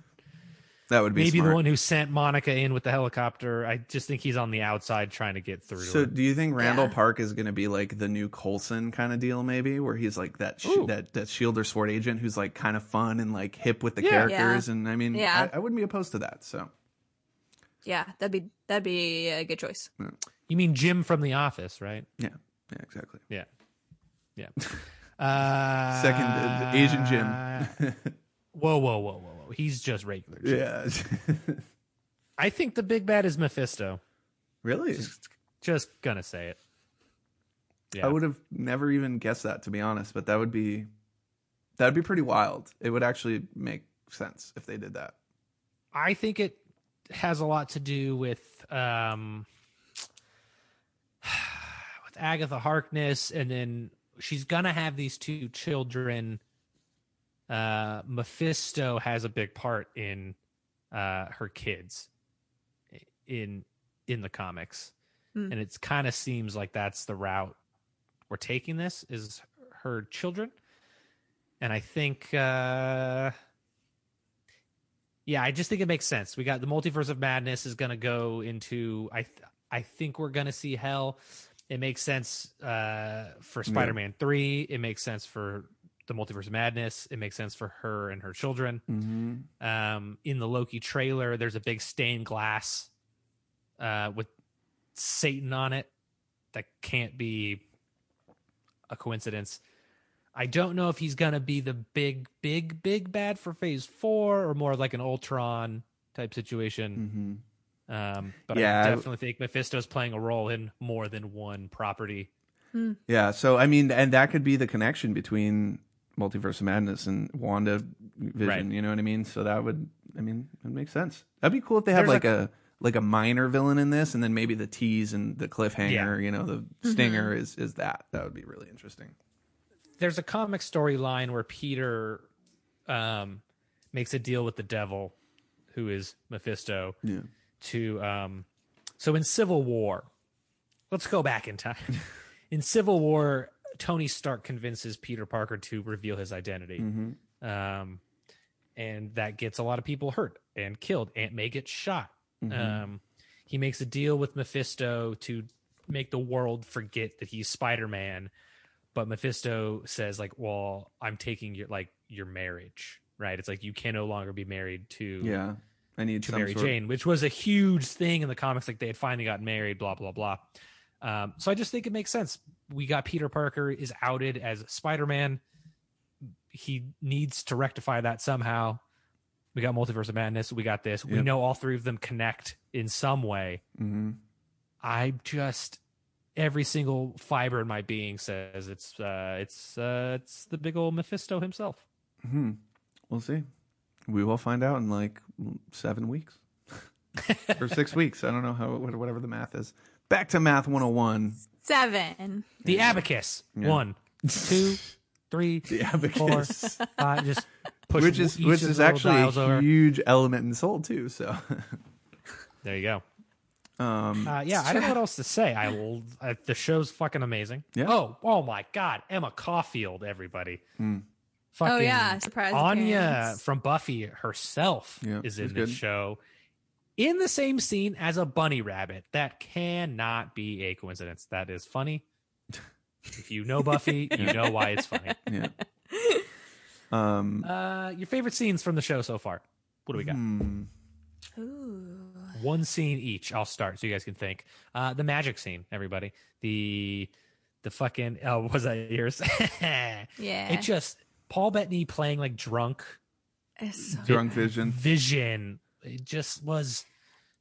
That would be maybe smart. the one who sent Monica in with the helicopter. I just think he's on the outside trying to get through. So to do you think Randall Yeah. Park is going to be like the new Coulson kind of deal, maybe, where he's like that sh- that that shield or sword agent who's like kind of fun and like hip with the Yeah. characters, and I mean, Yeah. I, I wouldn't be opposed to that. So Yeah, that'd be that'd be a good choice. You mean Jim from The Office, right? yeah, yeah, exactly. Yeah, yeah. Uh, Second, uh, Asian Jim. whoa, whoa, whoa, whoa, whoa! He's just regular. Jim. yeah. I think the big bad is Mephisto. really? Just gonna say it. Yeah. I would have never even guessed that to be honest, but that would be that'd be pretty wild. It would actually make sense if they did that. I think it has a lot to do with um with Agatha Harkness and then she's gonna have these two children. Uh Mephisto has a big part in uh her kids in in the comics. Hmm. And it's kind of seems like that's the route we're taking this is her children. And I think uh yeah, I just think it makes sense. We got the multiverse of madness is going to go into. I th- I think we're going to see hell. It makes sense uh, for Spider-Man three. It makes sense for the multiverse of madness. It makes sense for her and her children. Mm-hmm. Um, in the Loki trailer, there's a big stained glass uh, with Satan on it. That can't be a coincidence. I don't know if he's gonna be the big, big, big bad for Phase Four, or more like an Ultron type situation. Mm-hmm. Um, but Yeah, I I- definitely think Mephisto's playing a role in more than one property. Yeah, so I mean, and that could be the connection between Multiverse of Madness and Wanda Vision. Right. You know what I mean? So that would, I mean, it makes sense. That'd be cool if they had There's like a, like a minor villain in this, and then maybe the tease and the cliffhanger. You know, the stinger is is that. That would be really interesting. There's a comic storyline where Peter um, makes a deal with the devil, who is Mephisto, Yeah. To um so in Civil War, let's go back in time. in Civil War, Tony Stark convinces Peter Parker to reveal his identity. Mm-hmm. Um and that gets a lot of people hurt and killed. Aunt May gets shot. Mm-hmm. Um he makes a deal with Mephisto to make the world forget that he's Spider-Man. But Mephisto says like, "Well, I'm taking your like your marriage, right? It's like you can no longer be married to Yeah, I need to Mary sort Jane, which was a huge thing in the comics. Like they had finally gotten married, blah blah blah. Um, so I just think it makes sense. We got Peter Parker is outed as Spider Man. He needs to rectify that somehow. We got Multiverse of Madness. We got this. We know all three of them connect in some way. Of, hmm I just every single fiber in my being says it's uh, it's uh, it's the big old Mephisto himself. hmm We'll see. We will find out in like seven weeks or six weeks. I don't know how whatever the math is. Back to math 101. Seven. The abacus. Yeah. One, two, three, The four, abacus. five. Just push which is each which is actually a over. huge element in Soul too. So, There you go. um, Uh, yeah, I don't know what else to say. I will. Uh, the show's fucking amazing. Yeah. Oh, oh my God, Emma Caulfield, everybody. Hmm. Fucking Oh, yeah, surprise Anya appearance. from Buffy herself Yeah, is in this good. show, in the same scene as a bunny rabbit. That cannot be a coincidence. That is funny. if you know Buffy, you know why it's funny. yeah. Um, Uh, your favorite scenes from the show so far? What do we got? hmm. Ooh. one scene each. I'll start so you guys can think. Uh, the magic scene, everybody. The the fucking oh, was that yours? Yeah. It just Paul Bettany playing like drunk so Drunk Vision. vision. It just was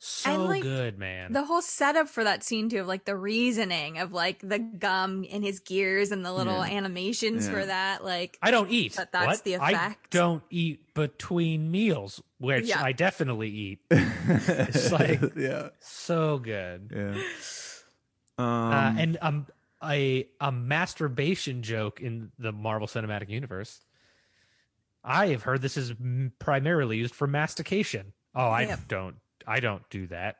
so And, like, good, man. the whole setup for that scene too of like the reasoning of like the gum in his gears and the little Yeah. animations Yeah. for that like I don't eat. But that's What? the I effect. don't eat between meals, which Yeah. I definitely eat. it's like yeah, so good. yeah. Um, uh, and um, a a masturbation joke in the Marvel Cinematic Universe. I have heard this is m- primarily used for mastication. Oh, I Yep. don't. I don't do that.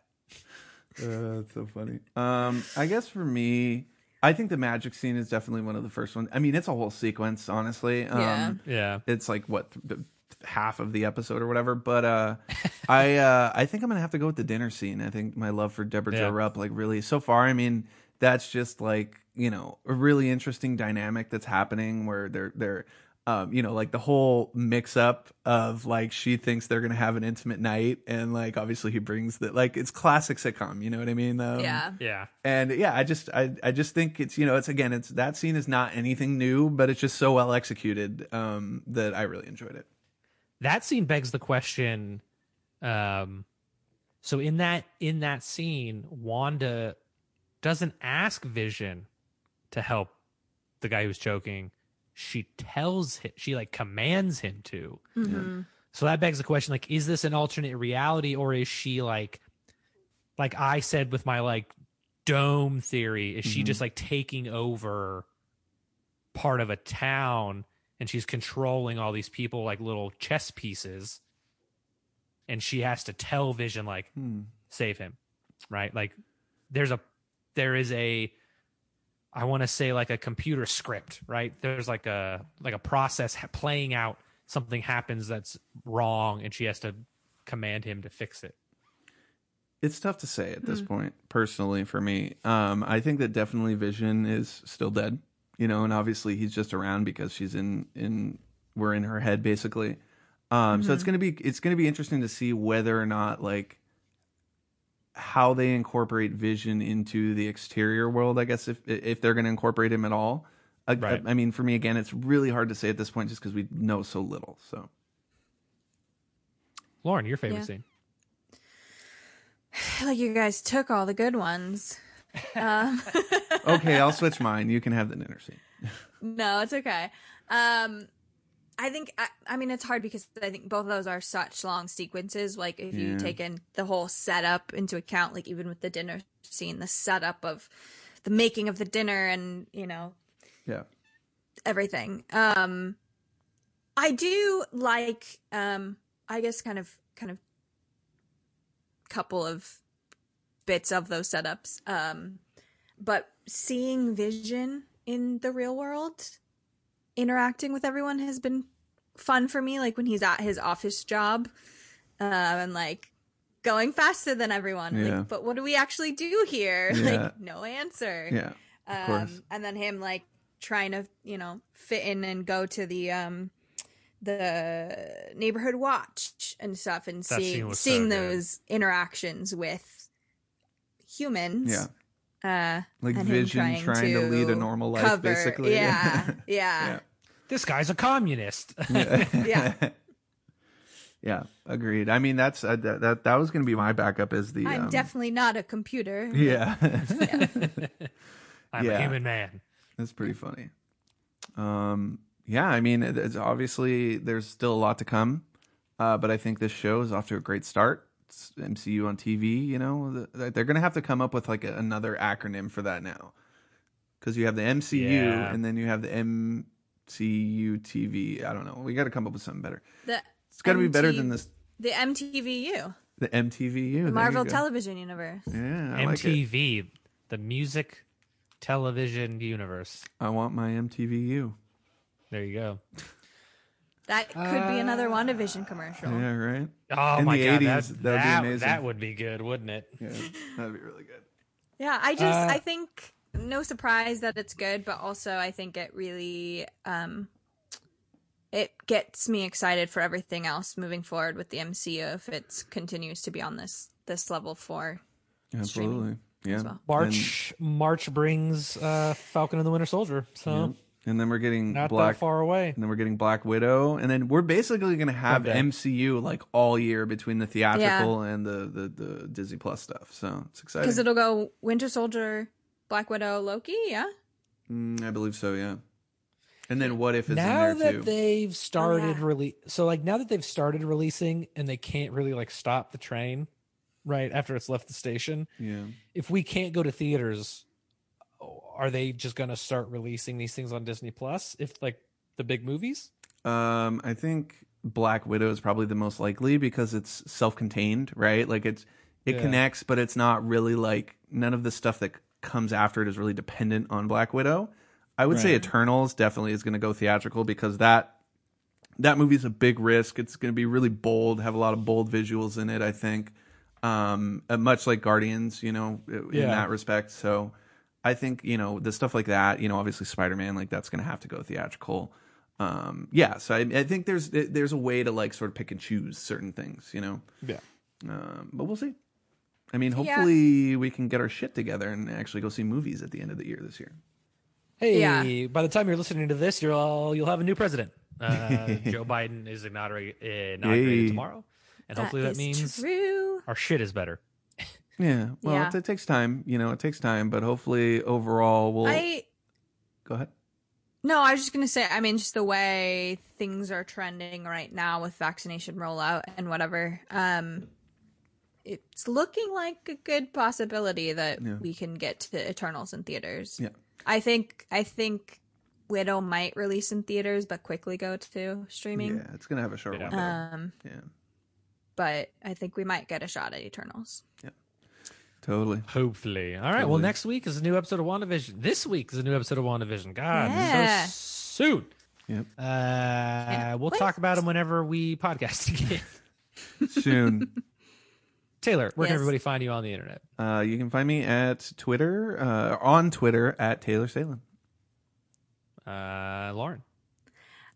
Uh, that's so funny. Um, I guess for me, I think the magic scene is definitely one of the first ones. I mean, it's a whole sequence, honestly. Um, Yeah. Yeah. It's like what th- half of the episode or whatever. But uh, I uh, I think I'm gonna have to go with the dinner scene. I think my love for Debra Yeah. Jo Rupp, like really, so far. I mean, that's just like you know a really interesting dynamic that's happening where they're they're um, you know, like the whole mix up of like she thinks they're gonna have an intimate night, and like obviously he brings that like it's classic sitcom. You know what I mean? Um, yeah. Yeah. And yeah, I just I I just think it's you know it's again it's that scene is not anything new, but it's just so well executed um, that I really enjoyed it. that scene begs the question um so in that in that scene wanda doesn't ask vision to help the guy who's choking she tells him she like commands him to Mhm. so that begs the question like is this an alternate reality or is she like like i said with my like dome theory is she Mhm. just like taking over part of a town and she's controlling all these people like little chess pieces and she has to tell vision like Hmm. save him right like there's a there is a i want to say like a computer script right there's like a like a process playing out something happens that's wrong and she has to command him to fix it It's tough to say at this point, personally, for me. Um, I think that definitely Vision is still dead, you know, and obviously he's just around because she's in in we're in her head basically. Um, so it's gonna be it's gonna be interesting to see whether or not like how they incorporate Vision into the exterior world. I guess if if they're gonna incorporate him at all. I, Right. I, I mean, for me again, it's really hard to say at this point just because we know so little. So lauren your favorite Yeah. scene I feel like you guys took all the good ones. Um, okay, I'll switch mine. You can have the dinner scene. no, it's okay. Um, I think I, I mean it's hard because I think both of those are such long sequences. Like if you Yeah. take in the whole setup into account, like even with the dinner scene, the setup of the making of the dinner and you know Yeah. everything. Um, I do like, um, I guess, kind of, kind of, couple of bits of those setups. Um, but seeing Vision in the real world, interacting with everyone has been fun for me. Like when he's at his office job, uh, and like going faster than everyone. Yeah. Like, but what do we actually do here? Yeah. Like, no answer Yeah. um, course. and then him like trying to you know fit in and go to the um the neighborhood watch and stuff and That scene seeing so seeing those interactions with humans Yeah. Uh Like Vision trying, to, lead a normal life, cover- basically. yeah yeah this guy's a communist yeah. Yeah. Yeah, agreed. I mean, that's uh, that, that. That was going to be my backup as the. i'm um, definitely not a computer Yeah, i'm Yeah. a human man that's pretty funny. Um, yeah, I mean, it- it's obviously there's still a lot to come, uh, but I think this show is off to a great start. It's MCU on TV, you know, the, they're going to have to come up with like a, another acronym for that now, because you have the MCU Yeah. and then you have the MCU TV. I don't know. We got to come up with something better. the It's got to be better than this. the mtvu The MTVU, the There marvel you go. television universe Yeah, I like it. mtv the music television universe I want my MTVU. there you go that could be another wandavision commercial Yeah, right. oh In my the god 80s, that, that would be that, amazing. that would be good wouldn't it Yeah, that'd be really good. Yeah, I just Uh, I think no surprise that it's good, but also I think it really um it gets me excited for everything else moving forward with the MCU if it continues to be on this this level for Absolutely. Yeah. well. march march brings uh falcon and the winter soldier so And, and then we're getting not Black that far away and then we're getting Black Widow and then we're basically going to have One day. MCU like all year between the theatrical and the, the the Disney Plus stuff. So, it's exciting. because it'll go Winter Soldier, Black Widow, Loki. Yeah, Mm, I believe so, yeah. And then what if is now in there that too? they've started yeah. release so like now that they've started releasing and they can't really like stop the train right after it's left the station yeah. if we can't go to theaters are they just going to start releasing these things on disney plus if like the big movies Um, I think Black Widow is probably the most likely because it's self-contained, right? Like it's it Yeah. connects, but it's not really like none of the stuff that comes after it is really dependent on Black Widow. I would say Eternals definitely is going to go theatrical because that that movie is a big risk. It's going to be really bold, have a lot of bold visuals in it. I think, um, uh, much like Guardians, you know, in Yeah. that respect. So, I think you know the stuff like that. You know, obviously Spider Man, like that's going to have to go theatrical. um, yeah, so I, I think there's there's a way to like sort of pick and choose certain things, you know. Yeah. Um, but we'll see. I mean, Yeah. hopefully we can get our shit together and actually go see movies at the end of the year this year. Hey, Yeah. by the time you're listening to this, you're all you'll have a new president. Uh, Joe Biden is inaugurated, inaugurated Yay. tomorrow, and hopefully that means true. our shit is better. Yeah, well, Yeah. It, it takes time, you know, it takes time, but hopefully overall we'll I go ahead. no, I was just gonna say. I mean, just the way things are trending right now with vaccination rollout and whatever. Um, it's looking like a good possibility that Yeah. we can get to Eternals in theaters. Yeah. I think. I think Widow might release in theaters, but quickly go to streaming. Yeah, it's gonna have a short Yeah. window. Um, yeah, but I think we might get a shot at Eternals. Totally. Hopefully. All right. Well, next week is a new episode of WandaVision. This week is a new episode of WandaVision. God, Yeah. so soon. Yep. Uh, we'll wait. talk about them whenever we podcast again. Soon. Taylor, where can everybody find you on the internet? Uh, you can find me at Twitter, uh, on Twitter at Taylor Salem. Uh, Lauren.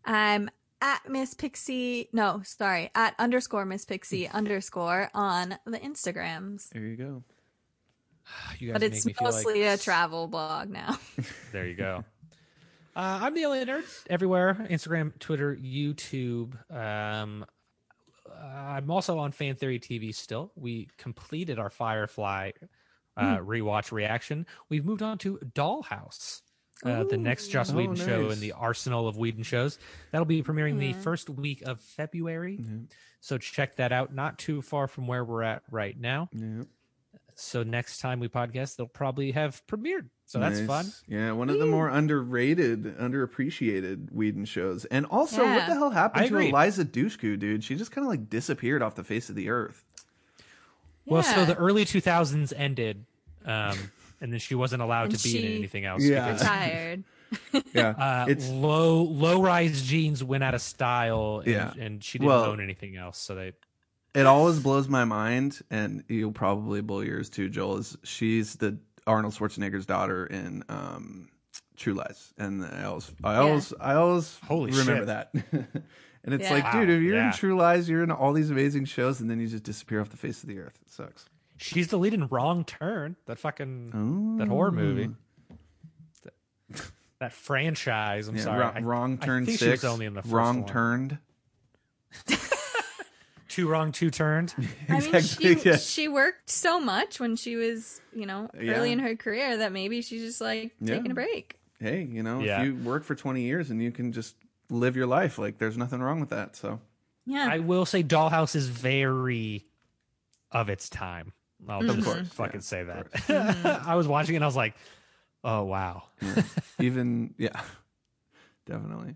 I'm at Miss Pixie. No, sorry, at underscore Miss Pixie underscore on the Instagrams. There you go. You guys But make it's me feel mostly like a travel blog now. There you go. Uh, I'm the only nerd everywhere: Instagram, Twitter, YouTube. Um, uh, I'm also on Fan Theory TV. Still, we completed our Firefly uh, Hmm. rewatch reaction. We've moved on to Dollhouse, uh, the next Joss Oh, Whedon show in the arsenal of Whedon shows. That'll be premiering the first week of February. Mhm. So check that out. Not too far from where we're at right now. Yeah. So next time we podcast, they'll probably have premiered. So that's Nice. fun. Yeah, one of the more underrated, underappreciated Whedon shows. And also, what the hell happened I to agree. Eliza Dushku, dude? She just kind of like disappeared off the face of the earth. Well, so the early 2000s ended, um, and then she wasn't allowed And to be in anything else. Yeah. because, Retired. Yeah, uh, it's low low rise jeans went out of style, and, Yeah. and she didn't Well- own anything else. So they, it always blows my mind, and you'll probably blow yours too, Joel. Is she's the Arnold Schwarzenegger's daughter in um, True Lies, and I always, I always, I always Holy remember shit. that. and it's Yeah. like, dude, if you're yeah. in True Lies, you're in all these amazing shows, and then you just disappear off the face of the earth. It sucks. she's the lead in Wrong Turn, that fucking that horror movie, that, that franchise. I'm Yeah, sorry, wrong, I- wrong I turn think six. She was only in the first wrong one. turned. Two wrong, two turned. I mean, Exactly, she yeah. she worked so much when she was, you know, Yeah. early in her career that maybe she's just like Yeah. taking a break. Hey, you know, Yeah. if you work for 20 years and you can just live your life, like there's nothing wrong with that. So Yeah. I will say Dollhouse is very of its time. I'll Mm-hmm. just course, fucking yeah, say that. I was watching it and I was like, oh, wow. even yeah, definitely.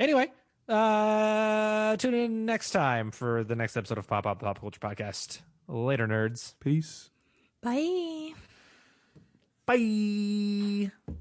Anyway, uh, tune in next time for the next episode of Pop Up Pop Culture Podcast. Later, nerds. Peace. Bye. Bye.